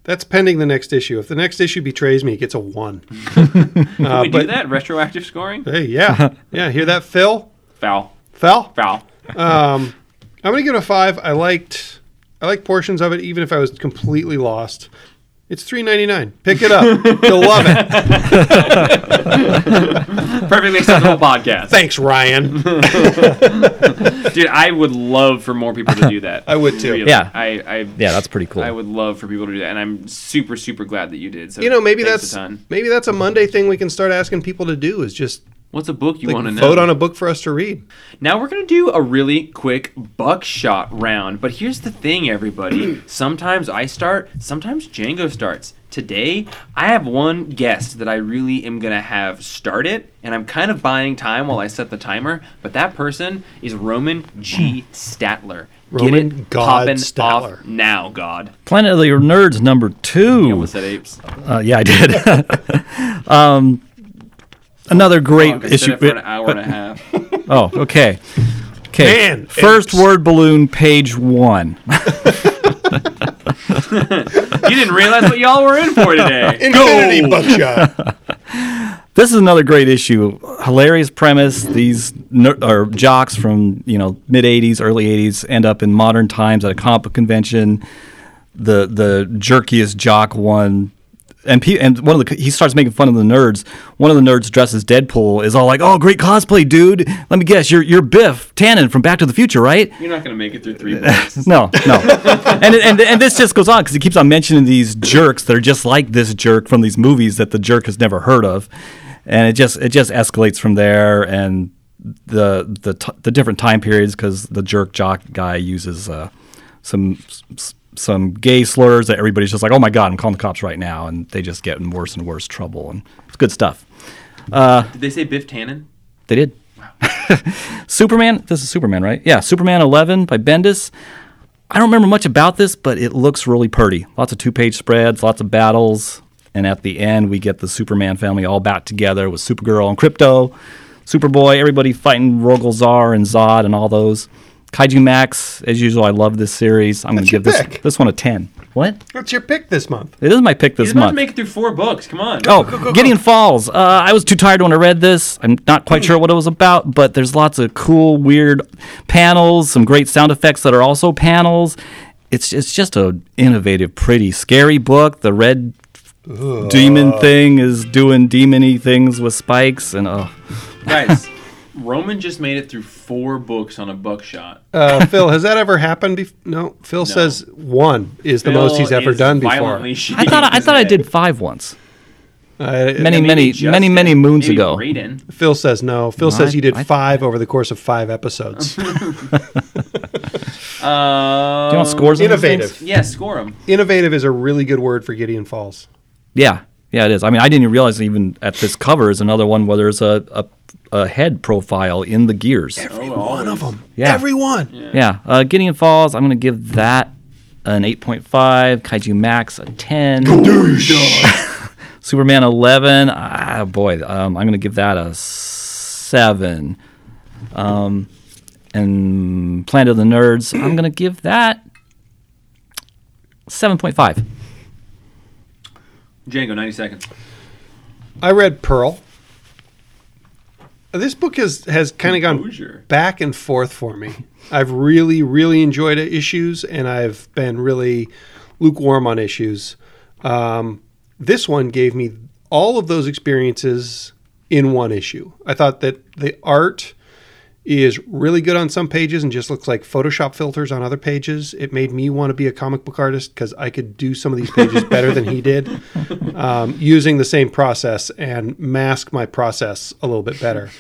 that's pending the next issue. If the next issue betrays me, it gets a one. Can Uh, we do that? Retroactive scoring? Hey, yeah, yeah. Hear that, Phil? Foul. Phil? Foul. Um, I'm gonna give it a five. I liked, I like portions of it, even if I was completely lost. It's three ninety nine. Pick it up. You'll love it. Perfectly acceptable podcast. Thanks, Ryan. Dude, I would love for more people to do that. I would too. Really. Yeah. I, I Yeah, that's pretty cool. I would love for people to do that, and I'm super, super glad that you did. So You know, maybe that's maybe that's a Monday thing we can start asking people to do is just What's a book you like, want to know? vote on a book for us to read. Now we're gonna do a really quick buckshot round. But here's the thing, everybody. sometimes I start, sometimes Django starts. Today, I have one guest that I really am gonna have start it, and I'm kind of buying time while I set the timer. But that person is Roman G. Statler. Roman Get it God poppin' Statler. off now, God. Planet of the Nerds number two. You two. almost said apes. Uh, yeah, I did. um, another great Fuck, I said issue. it for an hour and a half. Oh, okay. Okay. Man, First apes. word balloon, page one. you didn't realize what y'all were in for today. Infinity buckshot. This is another great issue. Hilarious premise. These ner- or jocks from you know mid '80s, early '80s end up in modern times at a comic book convention. The the jerkiest jock one, and pe- and one of the he starts making fun of the nerds. One of the nerds dresses Deadpool is all like, "Oh, great cosplay, dude! Let me guess, you're you're Biff Tannen from Back to the Future, right?" You're not gonna make it through three books. No, no. and, and and this just goes on because he keeps on mentioning these jerks that are just like this jerk from these movies that the jerk has never heard of, and it just it just escalates from there and the the t- the different time periods because the jerk jock guy uses uh, some s- some gay slurs that everybody's just like, oh my god, I'm calling the cops right now, and they just get in worse and worse trouble, and it's good stuff. Uh, did they say Biff Tannen? They did. Superman. This is Superman, right? Yeah, Superman 11 by Bendis. I don't remember much about this, but it looks really pretty. Lots of two-page spreads, lots of battles, and at the end we get the Superman family all back together with Supergirl and Krypto, Superboy, everybody fighting Rogol Zar and Zod and all those. Kaiju Max, as usual, I love this series. I'm going to give this pick. this one a 10. What? What's your pick this month? It is my pick this He's about month. to make it through four books. Come on. Oh, Gideon Falls. Uh, I was too tired when I read this. I'm not quite sure what it was about, but there's lots of cool, weird panels, some great sound effects that are also panels. It's it's just a innovative, pretty, scary book. The red demon thing is doing demony things with spikes, and oh, Guys, Roman just made it through four books on a buckshot. Uh, Phil, has that ever happened? Bef- no. Phil says one is the most he's ever done before. I thought I his thought I did five once, Uh, many, many, Justin, many, many moons ago. Raiden. Phil says no. Phil No, says I- you did I- five over the course of five episodes. Uh, Do you want scores? Innovative. things? Yeah, score them. Innovative is a really good word for Gideon Falls. Yeah, yeah, it is. I mean, I didn't even realize even at this cover is another one where there's a, a, a head profile in the gears. Every Oh, one of them. Yeah. Every one. Yeah, uh, Gideon Falls. I'm going to give that an 8.5. Kaiju Max a 10. Superman 11. Ah, boy, um, I'm going to give that a seven. Um, and Planet of the Nerds. I'm going to give that 7.5. Django, 90 seconds. I read Pearl. This book has has kind of gone back and forth for me. I've really really enjoyed issues, and I've been really lukewarm on issues. Um, this one gave me all of those experiences in one issue. I thought that the art is really good on some pages and just looks like Photoshop filters on other pages. It made me want to be a comic book artist because I could do some of these pages better than he did um, using the same process and mask my process a little bit better.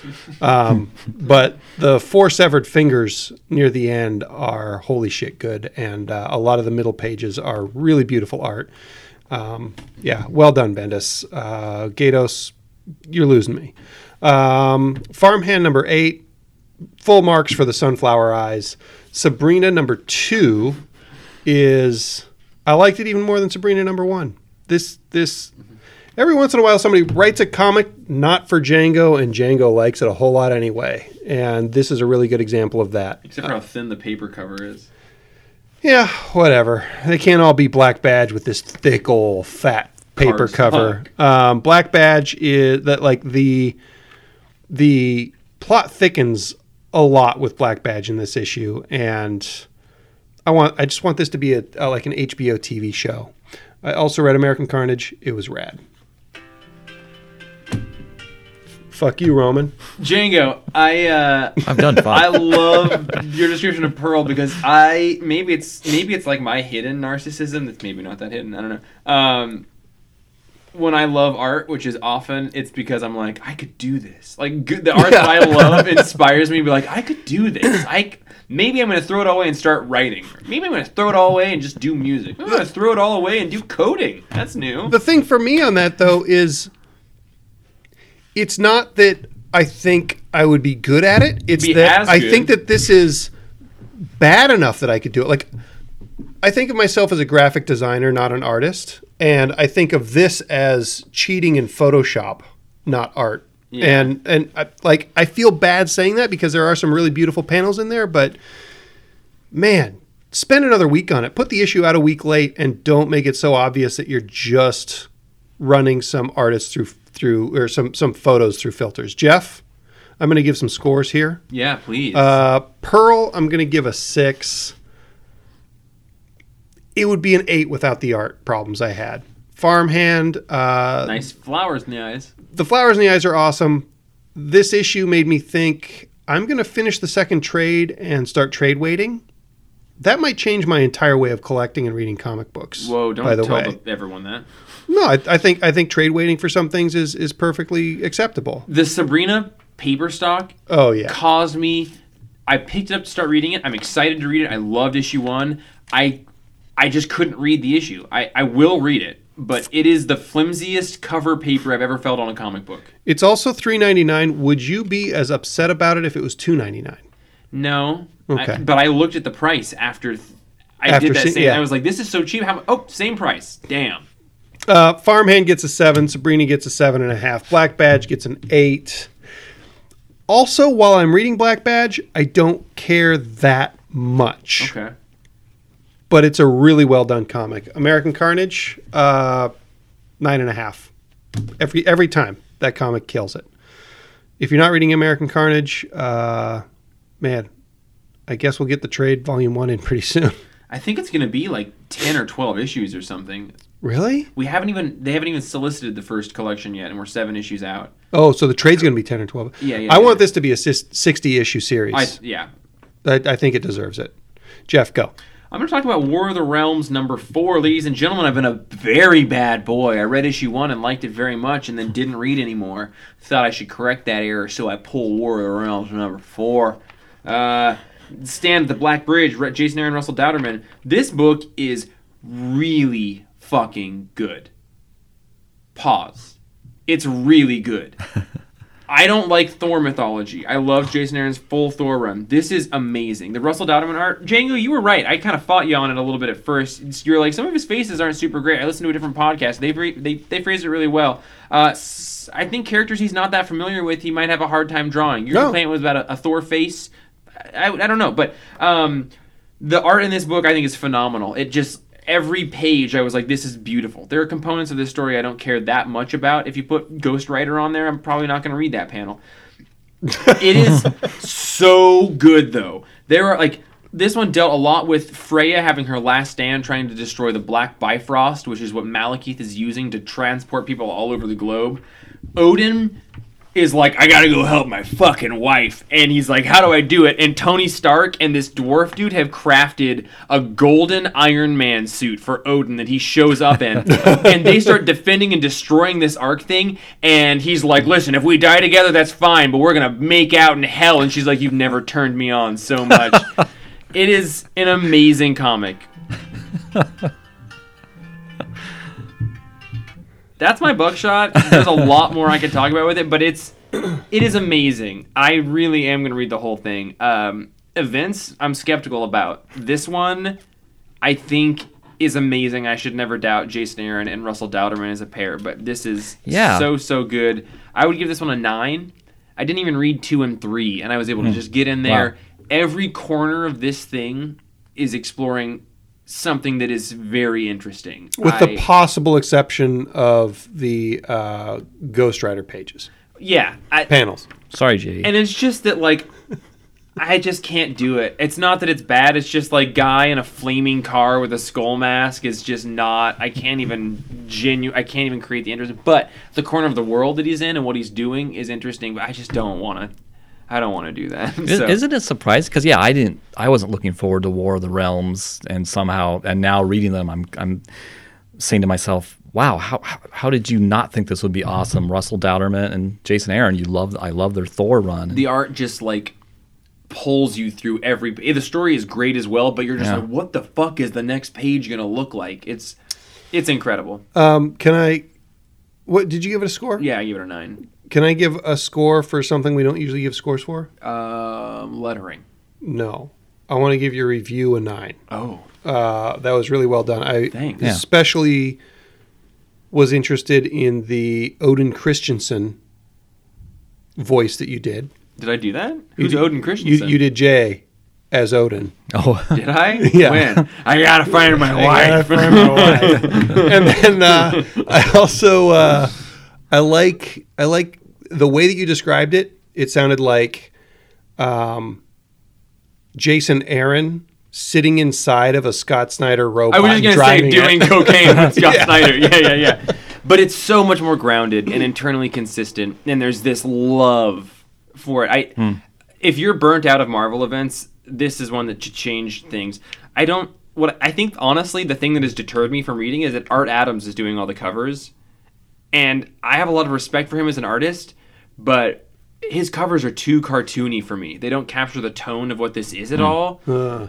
Um, but the four severed fingers near the end are holy shit good, and uh, a lot of the middle pages are really beautiful art. Um, yeah, well done, Bendis. Uh, Gaydos, you're losing me. Um, farmhand number eight, full marks for the sunflower eyes. Sabrina number two is I liked it even more than Sabrina number one. This this every once in a while somebody writes a comic not for Django and Django likes it a whole lot anyway. And this is a really good example of that. Except for how thin the paper cover is. Yeah, whatever. They can't all be Black Badge with this thick old fat paper Cars cover. Um, Black Badge is that like the the plot thickens a lot with Black Badge in this issue, and I want I just want this to be a, a like an HBO TV show. I also read American Carnage. It was rad. Fuck you, Roman. Django, I uh, I've done I love your description of Pearl because I maybe it's maybe it's like my hidden narcissism that's maybe not that hidden. I don't know. Um, when I love art, which is often, it's because I'm like I could do this. Like good, the art that I love inspires me to be like I could do this. I maybe I'm gonna throw it all away and start writing. Maybe I'm gonna throw it all away and just do music. Maybe I'm gonna throw it all away and do coding. That's new. The thing for me on that though is it's not that I think I would be good at it. It's Be that I think that this is bad enough that I could do it. Like I think of myself as a graphic designer, not an artist, and I think of this as cheating in Photoshop, not art. Yeah. And and I, like I feel bad saying that because there are some really beautiful panels in there, but man, spend another week on it. Put the issue out a week late, and don't make it so obvious that you're just running some artists through through or some some photos through filters. Jeff, I'm going to give some scores here. yeah, please. Uh, Pearl, I'm going to give a six. It would be an eight without the art problems I had. Farmhand, uh, nice flowers in the eyes. the flowers in the eyes are awesome. This issue made me think I'm going to finish the second trade and start trade waiting. That might change my entire way of collecting and reading comic books. Whoa! Don't by the tell way, everyone that. no, I, I think I think trade waiting for some things is is perfectly acceptable. The Sabrina paper stock Oh yeah, caused me. I picked it up to start reading it. I'm excited to read it. I loved issue one. I, I just couldn't read the issue. I, I will read it, but it is the flimsiest cover paper I've ever felt on a comic book. it's also three ninety nine. Would you be as upset about it if it was two ninety nine? No. Okay. I, but I looked at the price after. th- I After did that same. yeah. I was like, "This is so cheap." How? Oh, same price. Damn. Uh, Farmhand gets a seven. Sabrina gets a seven and a half. Black Badge gets an eight. Also, while I'm reading Black Badge, I don't care that much. Okay. But it's a really well done comic. American Carnage, uh, nine and a half. Every every time that comic kills it. If you're not reading American Carnage, uh, man, I guess we'll get the trade volume one in pretty soon. I think it's gonna be like ten or twelve issues or something. really? We haven't even. They haven't even solicited the first collection yet, and we're seven issues out. Oh, so the trade's going to be ten or twelve. Yeah, yeah, I yeah. want this to be a sixty issue series. I yeah. I, I think it deserves it. Jeff, go. I'm going to talk about War of the Realms number four, ladies and gentlemen. I've been a very bad boy. I read issue one and liked it very much, and then didn't read anymore. Thought I should correct that error, so I pull War of the Realms number four. Uh, stand at the Black Bridge, Jason Aaron, Russell Dauterman. This book is really fucking good. Pause. It's really good. I don't like Thor mythology. I love Jason Aaron's full Thor run. This is amazing. The Russell Dauterman art, Django, you were right. I kind of fought you on it a little bit at first. You're like some of his faces aren't super great. I listened to a different podcast. They they they phrased it really well. Uh, I think characters he's not that familiar with, he might have a hard time drawing. Your No. complaint was about a, a Thor face. I, I don't know, but um, the art in this book I think is phenomenal. It just every page I was like, this is beautiful. There are components of this story I don't care that much about. If you put Ghost Rider on there, I'm probably not going to read that panel. it is so good though. There are like this one dealt a lot with Freya having her last stand trying to destroy the Black Bifrost, which is what Malekith is using to transport people all over the globe. Odin is like, I gotta go help my fucking wife. And he's like, How do I do it? And Tony Stark and this dwarf dude have crafted a golden Iron Man suit for Odin that he shows up in. and they start defending and destroying this arc thing. And he's like, Listen, if we die together, that's fine, but we're gonna make out in hell. And she's like, You've never turned me on so much. it is an amazing comic. That's my buckshot. There's a lot more I could talk about with it, but it's it is amazing. I really am gonna read the whole thing. Um, events I'm skeptical about. This one, I think is amazing. I should never doubt Jason Aaron and Russell Dauterman as a pair, but this is Yeah. so so good. I would give this one a nine. I didn't even read two and three, and I was able to just get in there. Every corner of this thing is exploring something that is very interesting. with I- the possible exception of the uh, Ghost Rider pages, yeah, I, panels. Sorry, JD. and it's just that like I just can't do it. It's not that it's bad. It's just like guy in a flaming car with a skull mask is just not. I can't even genu. I can't even create the interest. But the corner of the world that he's in and what he's doing is interesting. But I just don't want to. I don't want to do that. Is, So- Isn't it surprising? Because yeah, I didn't. I wasn't looking forward to War of the Realms, and somehow, and now reading them, I'm I'm saying to myself, wow, how how, how did you not think this would be awesome? Russell Dauterman and Jason Aaron, you love. I love their Thor run. the art just like pulls you through every. The story is great as well, but you're just Yeah. like, what the fuck is the next page gonna look like? It's it's incredible. Um, can I? What did you give it a score? Yeah, I give it a nine. Can I give a score for something we don't usually give scores for? Um, lettering. No. I want to give your review a nine. Oh, Uh, that was really well done. I Thanks. Especially was interested in the Odin Christensen voice that you did. did I do that? You Who's did- Odin You, Christensen? you did Jay as Odin. oh, Did I? Yeah. When? I gotta find my wife. and then uh, I also uh, I like I like the way that you described it. It sounded like um, Jason Aaron sitting inside of a Scott Snyder robot. I was just gonna say driving doing it. cocaine with Scott Yeah. Snyder. Yeah, yeah, yeah. But it's so much more grounded and internally consistent, and there's this love for it. I, if you're burnt out of Marvel events, this is one that should change things. I don't. What I think, honestly, the thing that has deterred me from reading is that Art Adams is doing all the covers, and I have a lot of respect for him as an artist, but his covers are too cartoony for me. They don't capture the tone of what this is at all. Uh,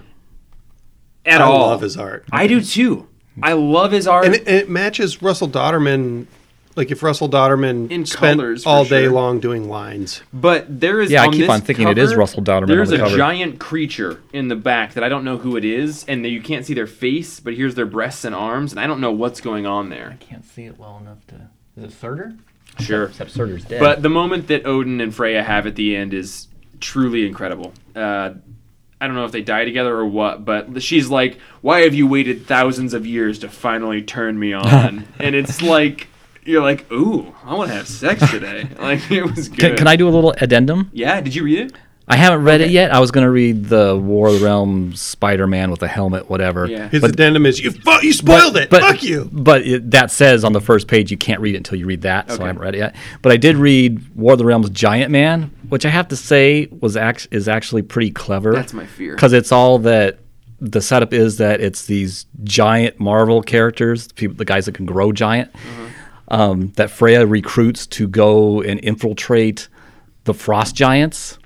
At I all. love his art. I do too. I love his art. and it, it matches Russell Dauterman. Like if Russell Dauterman In spent colors, all day sure. long doing lines. But there is. Yeah, I on keep this on thinking it is Russell Dauterman on There's the a cover. giant creature in the back that I don't know who it is, and you can't see their face, but here's their breasts and arms, and I don't know what's going on there. I can't see it well enough to. Is it Surtur? Sure. Except Surtur's dead. But the moment that Odin and Freya have at the end is truly incredible. Uh, I don't know if they die together or what, but she's like, "Why have you waited thousands of years to finally turn me on?" and it's like you're like, "Ooh, I want to have sex today." like it was good. can, can I do a little addendum? Yeah. Did you read it? I haven't read it yet. I was gonna read the War of the Realms Spider-Man with a helmet, whatever. Yeah. His But- addendum is you. Fu- you spoiled it. Fuck you. But it, that says on the first page you can't read it until you read that, okay. so I haven't read it yet. But I did read War of the Realms Giant Man, which I have to say was act- is actually pretty clever. That's my fear. because it's all that the setup is that it's these giant Marvel characters, people, the guys that can grow giant, Mm-hmm. um, that Freya recruits to go and infiltrate the Frost Giants.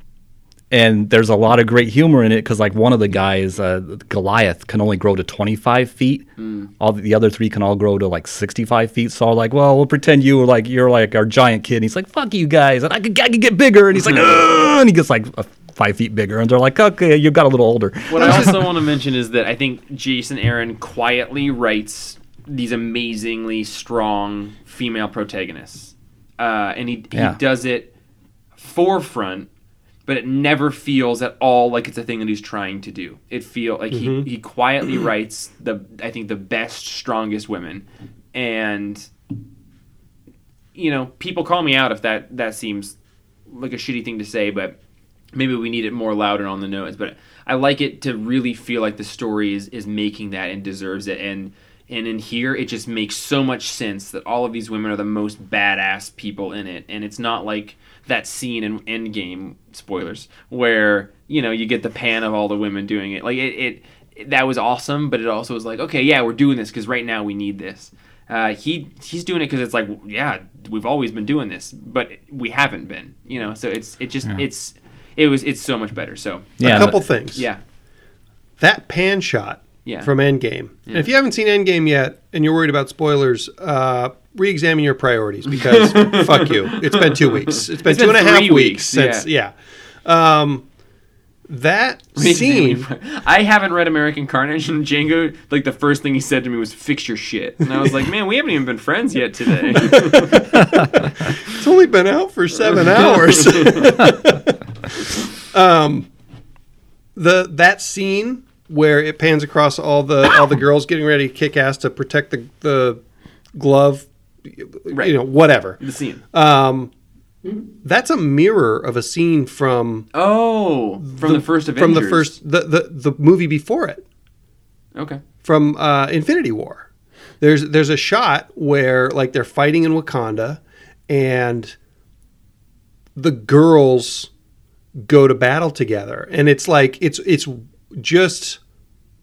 And there's a lot of great humor in it because like one of the guys, uh, Goliath, can only grow to 25 feet. All the, the other three can all grow to like 65 feet. So I'm like, well, we'll pretend you were like you're like our giant kid. And he's like, fuck you guys, and I could, I could get bigger. And he's like, "Ugh," and he gets like uh, five feet bigger. And they're like, okay, you got a little older. What I also want to mention is that I think Jason Aaron quietly writes these amazingly strong female protagonists, uh, and he Yeah. he does it forefront, but it never feels at all like it's a thing that he's trying to do. It feel like he, mm-hmm. he quietly writes the I think the best, strongest women, and you know people call me out if that that seems like a shitty thing to say, but maybe we need it more loud and on the nose. But I like it to really feel like the story is is making that and deserves it. And and in here, it just makes so much sense that all of these women are the most badass people in it. And it's not like that scene in Endgame spoilers where you know you get the pan of all the women doing it. Like it, it that was awesome, but it also was like, okay, yeah, we're doing this because right now we need this. Uh, he he's doing it because it's like, yeah, we've always been doing this, but we haven't been, you know. So it's it just it's it was it's so much better. So Yeah, a couple but- things. yeah, That pan shot Yeah. from Endgame. And if you haven't seen Endgame yet and you're worried about spoilers, uh, re-examine your priorities because fuck you. It's been two weeks. It's been It's two been and a half weeks, weeks, since yeah. Um, that scene. I haven't read American Carnage, and Django like the first thing he said to me was "fix your shit," and I was like, man, we haven't even been friends yet today. It's only been out for seven hours. um, the that scene where it pans across all the all the girls getting ready to kick ass to protect the the glove, Right. you know, whatever. the scene. Um, that's a mirror of a scene from oh, from the, first Avengers. from the first the, the the movie before it Okay. from uh, Infinity War. There's there's a shot where like they're fighting in Wakanda, and the girls go to battle together, and it's like it's it's just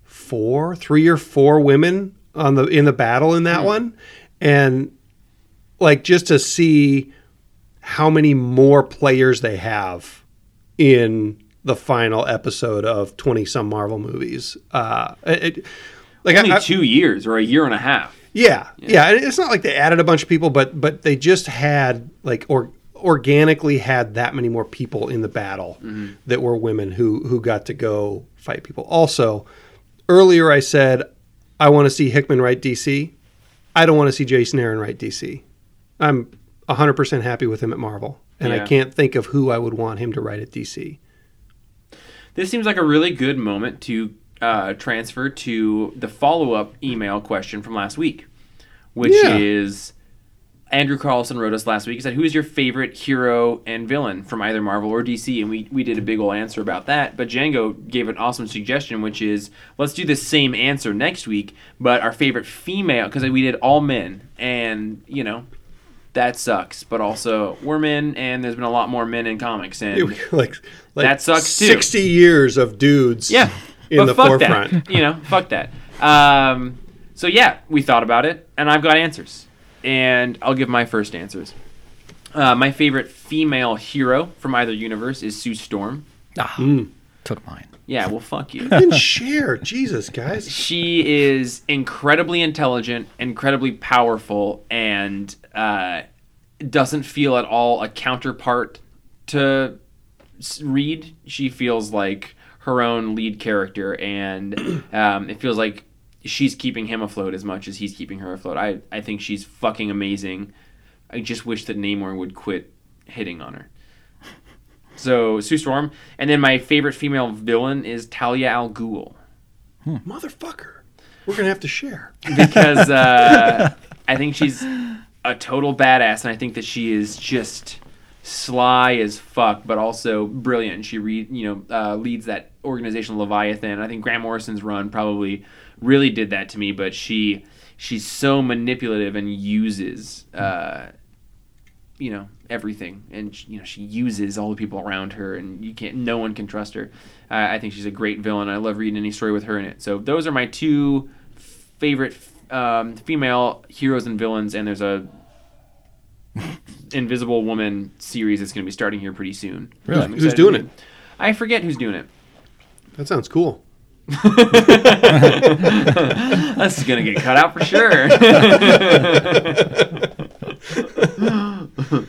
four, three or four women on the in the battle in that one, and like just to see how many more players they have in the final episode of 20 some Marvel movies. Uh, it, like Only I, I- two years or a year and a half. yeah, yeah, and It's not like they added a bunch of people, but but they just had like or organically had that many more people in the battle that were women who who got to go fight people. Also, earlier I said I want to see Hickman write DC. I don't want to see Jason Aaron write DC. I'm 100% happy with him at Marvel, and I can't think of who I would want him to write at DC. This seems like a really good moment to uh, transfer to the follow up email question from last week, which Yeah. is Andrew Carlson wrote us last week. He said, Who is your favorite hero and villain from either Marvel or DC? And we, we did a big ol' answer about that. But Django gave an awesome suggestion, which is let's do the same answer next week, but our favorite female, because we did all men. And, you know, that sucks. But also, we're men, and there's been a lot more men in comics. And like, like That sucks, too. 60 years of dudes. Yeah, in but the fuck forefront. That. You know, fuck that. Um, so yeah, we thought about it, and I've got answers, and I'll give my first answers. Uh, my favorite female hero from either universe is Sue Storm. Ah, Took mine. Yeah, well, fuck you. and share. Jesus, guys. she is incredibly intelligent, incredibly powerful, and uh, doesn't feel at all a counterpart to s- Reed. She feels like her own lead character, and um, it feels like she's keeping him afloat as much as he's keeping her afloat. I, I think she's fucking amazing. I just wish that Namor would quit hitting on her. So Sue Storm, and then my favorite female villain is Talia al Ghul. Motherfucker. We're going to have to share. because uh, I think she's a total badass, and I think that she is just sly as fuck, but also brilliant. And she read, you know, uh, leads that organization Leviathan. I think Grant Morrison's run probably really did that to me, but she she's so manipulative and uses. Uh, you know everything, and you know she uses all the people around her, and you can't. No one can trust her. Uh, I think she's a great villain. I love reading any story with her in it. So those are my two favorite um, female heroes and villains, and there's a Invisible Woman series that's going to be starting here pretty soon. Really? Who's doing it? I forget who's doing it. That sounds cool. That's gonna get cut out for sure.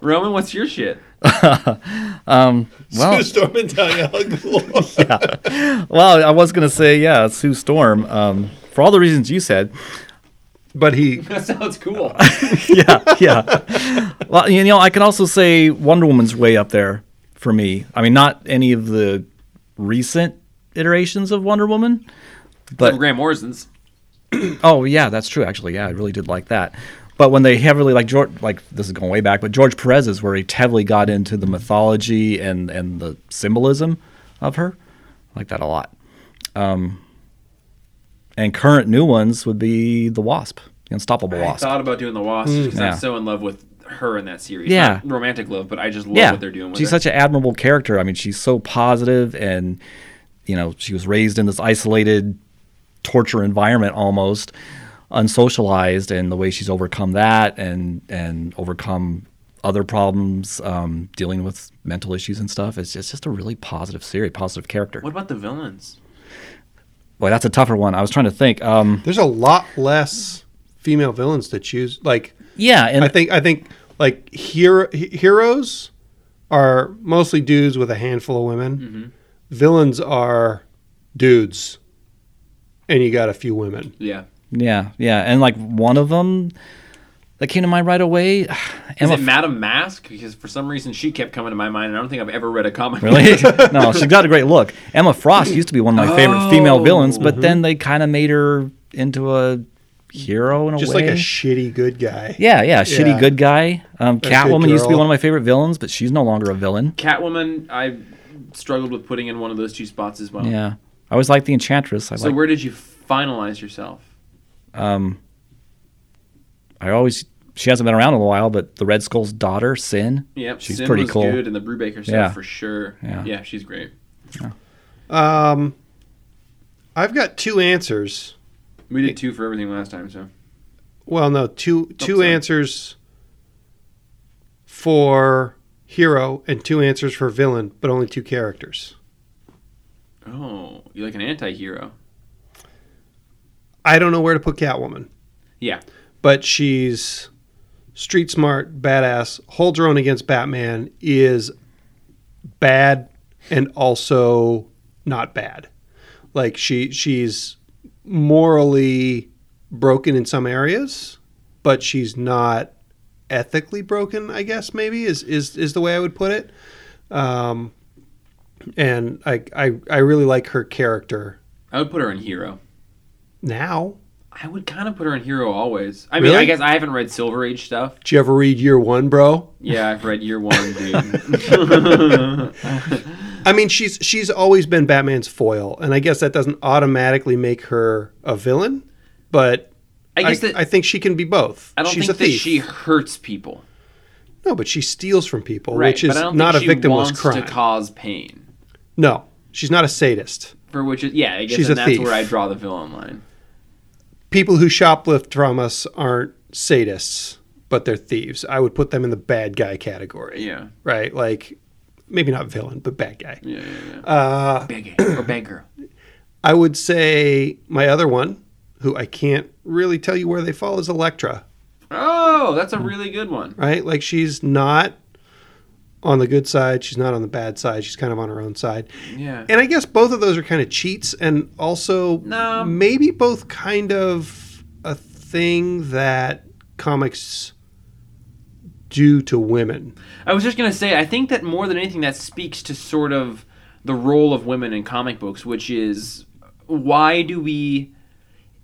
Roman, what's your shit? Um, well, Storm and Talia al Ghul. well, I was gonna say yeah, Sue Storm. Um, for all the reasons you said, But he, That sounds cool. yeah, yeah. Well, you know, I can also say Wonder Woman's way up there for me. I mean, not any of the recent iterations of Wonder Woman, but Grant Morrison's. oh yeah, that's true. Actually, yeah, I really did like that. But when they heavily like George, like this is going way back, but George Perez's, where he heavily got into the mythology and and the symbolism of her, I like that a lot. Um, and current new ones would be the Wasp, the Unstoppable I Wasp. I thought about doing the Wasp because Yeah. I'm so in love with her in that series. Yeah. Not romantic love, but I just love yeah, what they're doing with she's her. such an admirable character. I mean, she's so positive, and you know, she was raised in this isolated torture environment almost, unsocialized, and the way she's overcome that and and overcome other problems, um, dealing with mental issues and stuff. It's just, it's just a really positive series, positive character. what about the villains? Boy, that's a tougher one. I was trying to think. Um, there's a lot less female villains to choose. Like, yeah, and I think, I think, like hero heroes are mostly dudes with a handful of women. Mm-hmm. Villains are dudes, and you got a few women. Yeah. yeah, yeah, and like one of them that came to mind right away. Is Emma it Madame Masque? Because for some reason she kept coming to my mind, and I don't think I've ever read a comic. Really? no, she's got a great look. Emma Frost used to be one of my favorite female Oh. villains, but then they kind of made her into a hero in a Just way. Just like a shitty good guy. yeah, yeah, shitty Yeah. good guy. Um, good Catwoman used to be one of my favorite villains, but she's no longer a villain. Catwoman, I struggled with putting in one of those two spots as well. Yeah, I always liked the Enchantress. I So like. where did you finalize yourself? Um, I always. She hasn't been around in a while, but the Red Skull's daughter, Sin. Yep, She's Sin pretty was cool. good, and the Brubaker stuff Yeah. for sure. Yeah. yeah, she's great. Yeah. Um, I've got two answers. We did two for everything last time, so Well, no, two two sorry. answers for hero and two answers for villain, but only two characters. oh, you like an anti-hero? I don't know where to put Catwoman, Yeah, but she's street smart, badass, holds her own against Batman, is bad and also not bad. Like she she's morally broken in some areas, but she's not ethically broken, I guess maybe is is is the way I would put it. Um and I I I really like her character I would put her in hero. now. I would kind of put her in hero always. I mean, Really? I guess I haven't read Silver Age stuff. Did you ever read Year One, bro? Yeah, I've read Year One, dude. I mean, she's she's always been Batman's foil, and I guess that doesn't automatically make her a villain, but I I, guess that I think she can be both. I don't she's think a that she hurts people, no, but she steals from people, right? which is but I don't not a victimless wants crime. to cause pain. no, she's not a sadist. For which, is, yeah, I guess She's a that's thief. where I draw the villain line. People who shoplift from us aren't sadists, but they're thieves. I would put them in the bad guy category, Yeah, right? Like maybe not villain, but bad guy. yeah, yeah. yeah. Uh, Big or bad girl. I would say my other one, who I can't really tell you where they fall, is Elektra. Oh, that's a really good one. right? Like she's not on the good side, she's not on the bad side, she's kind of on her own side. Yeah. And I guess both of those are kind of cheats and also No. maybe both kind of a thing that comics do to women. I was just gonna say, I think that more than anything, that speaks to sort of the role of women in comic books, which is why do we?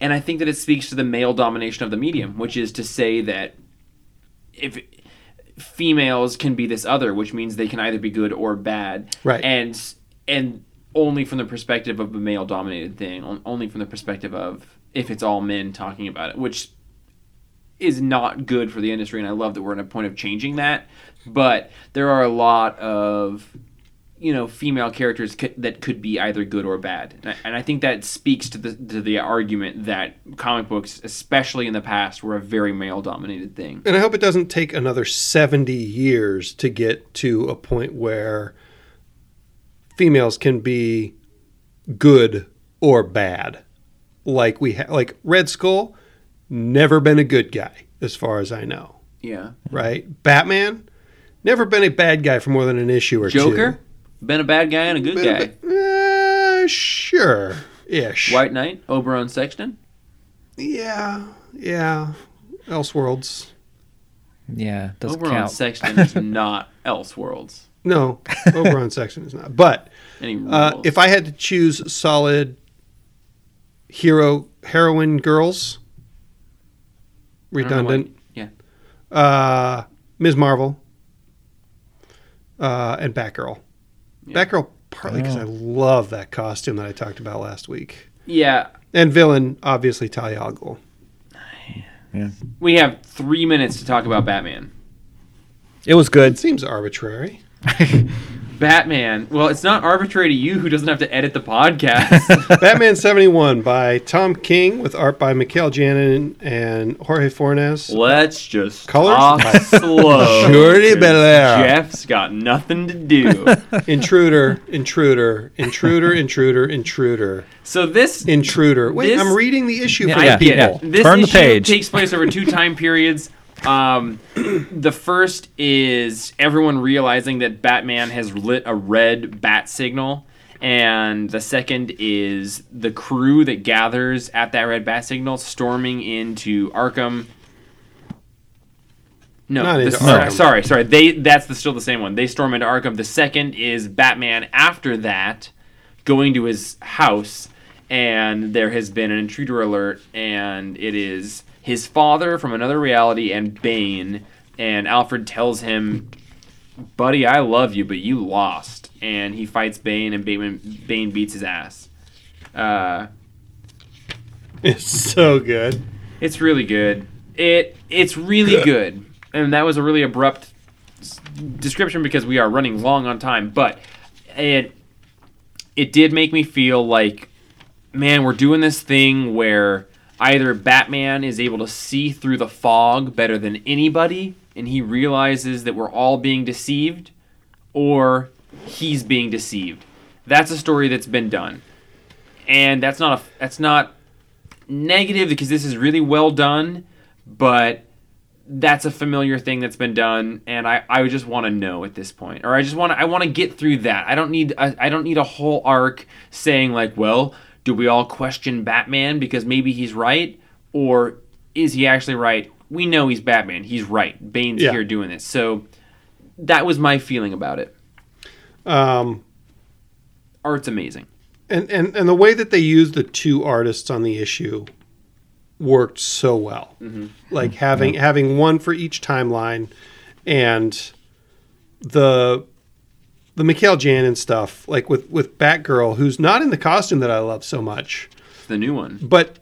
And I think that it speaks to the male domination of the medium, which is to say that if females can be this other, which means they can either be good or bad, Right. And and only from the perspective of a male dominated thing, only from the perspective of if it's all men talking about it, which is not good for the industry, and I love that we're in a point of changing that. But there are a lot of you know female characters c- that could be either good or bad, and I, and I think that speaks to the to the argument that comic books, especially in the past, were a very male dominated thing. And I hope it doesn't take another 70 years to get to a point where females can be good or bad. Like we ha- like Red Skull, never been a good guy as far as I know. Yeah. Right? Batman, never been a bad guy for more than an issue or two. Joker, been a bad guy and a good guy. Uh, sure, ish. White Knight, Oberon Sexton. Yeah, yeah. Elseworlds. Yeah, doesn't Oberon count. Sexton is not Elseworlds. No, Oberon Sexton is not. But Any rules? uh, if I had to choose solid hero heroine girls, I don't know why- redundant. Yeah. Uh, Ms. Marvel uh, and Batgirl. Yeah. Batgirl partly because Oh. I love that costume that I talked about last week. Yeah. And villain, obviously Talia al Ghul. Yeah. We have three minutes to talk about Batman. It was It good. seems arbitrary. Batman. Well, it's not arbitrary to you who doesn't have to edit the podcast. Batman 71 by Tom King with art by Mikel Janin and Jorge Fornes. Let's just Colors? talk slow. Shorty 'cause Bellaire. Jeff's got nothing to do. Intruder, intruder, intruder, intruder, intruder, So this intruder. Wait, This- I'm reading the issue for Yeah, the people. it. This Turn the page. takes place over two time periods. Um, the first is everyone realizing that Batman has lit a red bat signal, and the second is the crew that gathers at that red bat signal storming into Arkham. No, Not the- sorry, sorry, sorry. They that's the, still the same one. They storm into Arkham. The second is Batman. After that, going to his house, and there has been an intruder alert, and it is his father from another reality and Bane. And Alfred tells him, "Buddy, I love you, but you lost." And he fights Bane, and Bane, Bane beats his ass. Uh, It's so good. it's really good. It it's really good, and that was a really abrupt description because we are running long on time. But it it did make me feel like, man, we're doing this thing where either Batman is able to see through the fog better than anybody, and he realizes that we're all being deceived, or he's being deceived. That's a story that's been done, and that's not a that's not negative because this is really well done, but that's a familiar thing that's been done, and I, I just want to know at this point, or I just want to I want to get through that. I don't need I, I don't need a whole arc saying like, well, do we all question Batman because maybe he's right, or is he actually right? We know he's Batman. He's right. Bane's Yeah. here doing this. So that was my feeling about it. Um, Art's amazing. and, and, and the way that they used the two artists on the issue worked so well. Like having having one for each timeline, and the the Mikel Janin stuff, like with with Batgirl, who's not in the costume that I love so much, the new one. but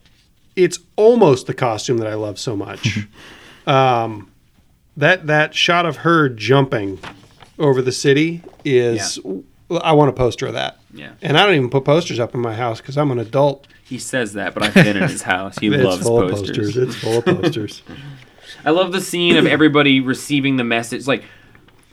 it's almost the costume that I love so much. um, that that shot of her jumping over the city is. I want a poster of that. Yeah. And I don't even put posters up in my house because I'm an adult. He says that, but I've been in his house. He loves posters. posters. It's full of posters. I love the scene of everybody receiving the message. Like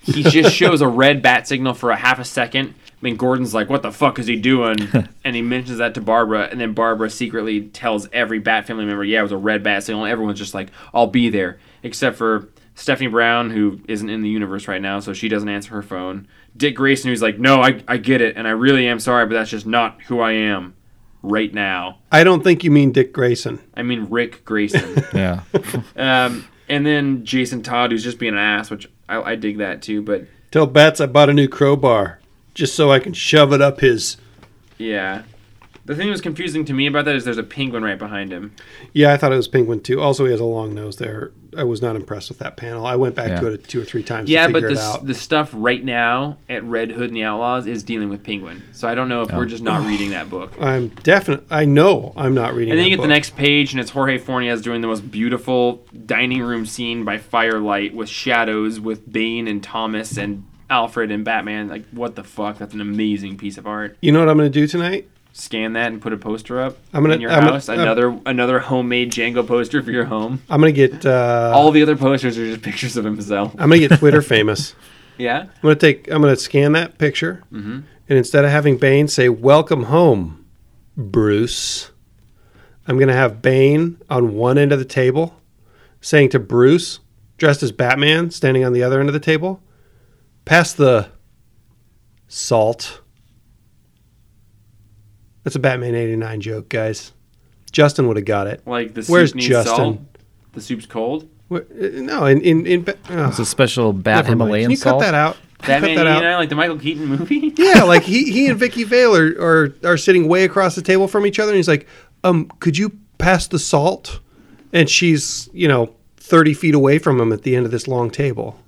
he just shows a red bat signal for a half a second. I mean, Gordon's like, "What the fuck is he doing?" and he mentions that to Barbara, and then Barbara secretly tells every Bat family member, "Yeah, it was a red bat signal." Everyone's just like, "I'll be there," except for Stephanie Brown, who isn't in the universe right now, so she doesn't answer her phone. Dick Grayson, who's like, "No, I, I get it, and I really am sorry, but that's just not who I am right now." I don't think you mean Dick Grayson. I mean Ric Grayson. Yeah. Um, and then Jason Todd, who's just being an ass, which I, I dig that too. But Tell Bats I bought a new crowbar just so I can shove it up his. yeah, the thing that was confusing to me about that is there's a penguin right behind him. Yeah, I thought it was Penguin too. Also, he has a long nose there. I was not impressed with that panel. I went back Yeah. to it two or three times Yeah, to but the it out. the stuff right now at Red Hood and the Outlaws is dealing with penguin. So I don't know if we're just not reading that book. I'm definitely. I know I'm not reading. And then that you get the next page, and it's Jorge Fornes doing the most beautiful dining room scene by firelight with shadows with Bane and Thomas and Alfred and Batman. Like, what the fuck? That's an amazing piece of art. You know what I'm going to do tonight? Scan that and put a poster up I'm gonna- in your I'm gonna- house. I'm- another another homemade Django poster for your home. I'm going to get. Uh, All the other posters are just pictures of himself. I'm going to get Twitter famous. Yeah. I'm to take. I'm to scan that picture, Mm-hmm. And instead of having Bane say, Welcome home, Bruce, I'm going to have Bane on one end of the table saying to Bruce, dressed as Batman, standing on the other end of the table, Pass the salt. That's a Batman 89 joke, guys. Justin would have got it. Like the soup Where's needs Justin? salt. The soup's cold. Where- uh, No, in in in. Oh, It's a special bat never mind. Himalayan Can you salt. cut that out? Batman cut that out? 89, like the Michael Keaton movie. Yeah, like he he and Vicki Vale are, are are sitting way across the table from each other, and he's like, "Um, could you pass the salt?" And she's you know thirty feet away from him at the end of this long table.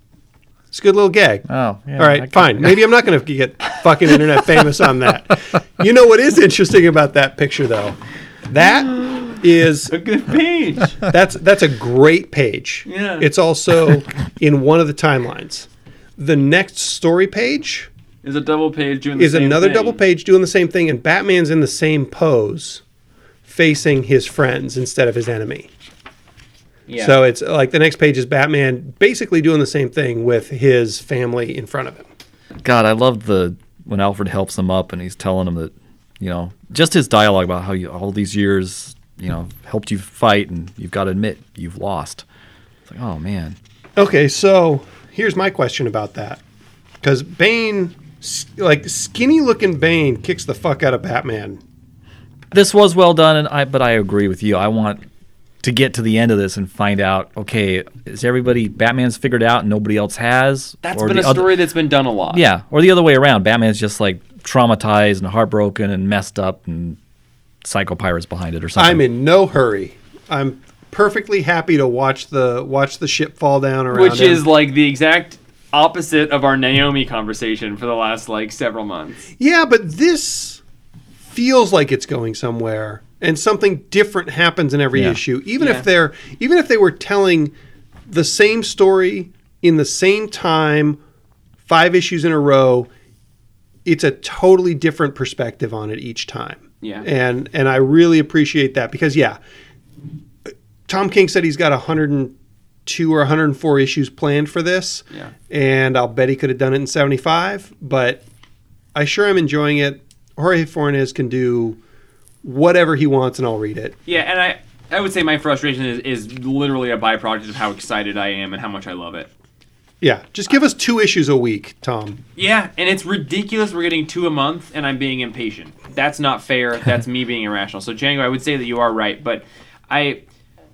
It's a good little gag. Oh, yeah. All right, fine. Maybe I'm not going to get fucking internet famous on that. You know what is interesting about that picture, though? That is A good page. that's that's a great page. Yeah. It's also in one of the timelines. The next story page Is a double page doing the is same another thing. double page doing the same thing, and Batman's in the same pose, facing his friends instead of his enemy. Yeah. So it's like the next page is Batman basically doing the same thing with his family in front of him. God, I love the when Alfred helps him up and he's telling him that, you know, just his dialogue about how you all these years, you know, helped you fight and you've got to admit you've lost. It's like, oh man. Okay, so here's my question about that. Because Bane, like skinny looking Bane, kicks the fuck out of Batman. This was well done, and I but I agree with you. I want to get to the end of this and find out. Okay, is everybody Batman's figured out and nobody else has? That's Or been the a other- story that's been done a lot. yeah, or the other way around. Batman's just like traumatized and heartbroken and messed up, and Psycho-Pirate's behind it or something. I'm in no hurry. I'm perfectly happy to watch the watch the ship fall down around Which him. is like the exact opposite of our Naomi conversation for the last like several months. Yeah, but this feels like it's going somewhere and something different happens in every Yeah. issue. Even Yeah. if they're even if they were telling the same story in the same time 5 issues in a row, it's a totally different perspective on it each time. Yeah. And and I really appreciate that because yeah, Tom King said he's got 102 or 104 issues planned for this. Yeah. And I'll bet he could have done it in 75, but I sure am enjoying it. Jorge Fornes can do whatever he wants and I'll read it. Yeah, and I I would say my frustration is, is literally a byproduct of how excited I am and how much I love it. Yeah, just give us two issues a week, Tom. Yeah, and it's ridiculous we're getting two a month and I'm being impatient. That's not fair. That's me being irrational. So Django, I would say that you are right, but I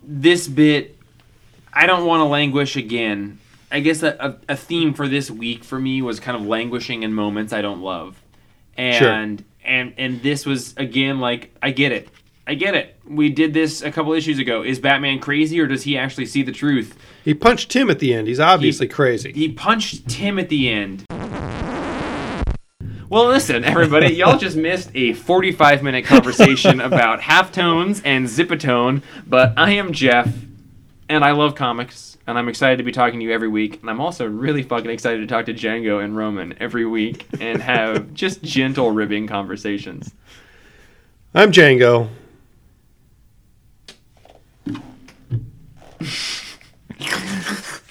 this bit I don't want to languish again. I guess a, a, a theme for this week for me was kind of languishing in moments I don't love. And and and this was again like I get it. I get it. We did this a couple issues ago. Is Batman crazy or does he actually see the truth? He punched Tim at the end. He's obviously crazy. He punched Tim at the end. Well, listen, everybody, y'all just missed a 45 minute conversation about halftones and zipatone, but I am Jeff, and I love comics, and I'm excited to be talking to you every week, and I'm also really fucking excited to talk to Django and Roman every week and have just gentle ribbing conversations. I'm Django.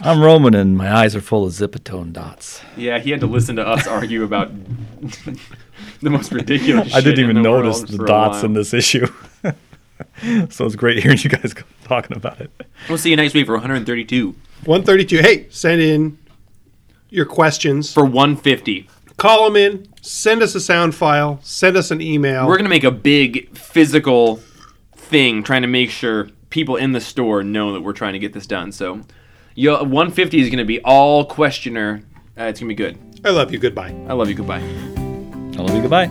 I'm Roman, and my eyes are full of zipatone dots. Yeah, he had to listen to us argue about the most ridiculous I didn't shit in even the notice the dots in this issue. so it's great hearing you guys talking about it. We'll see you next week for 132. 132. Hey, send in your questions. For 150. Call them in. Send us a sound file. Send us an email. We're gonna make a big physical thing, trying to make sure people in the store know that we're trying to get this done. So, yo, 150 is gonna be all questioner. Uh, it's gonna be good. I love you. Goodbye. I love you. Goodbye. I love you. Goodbye.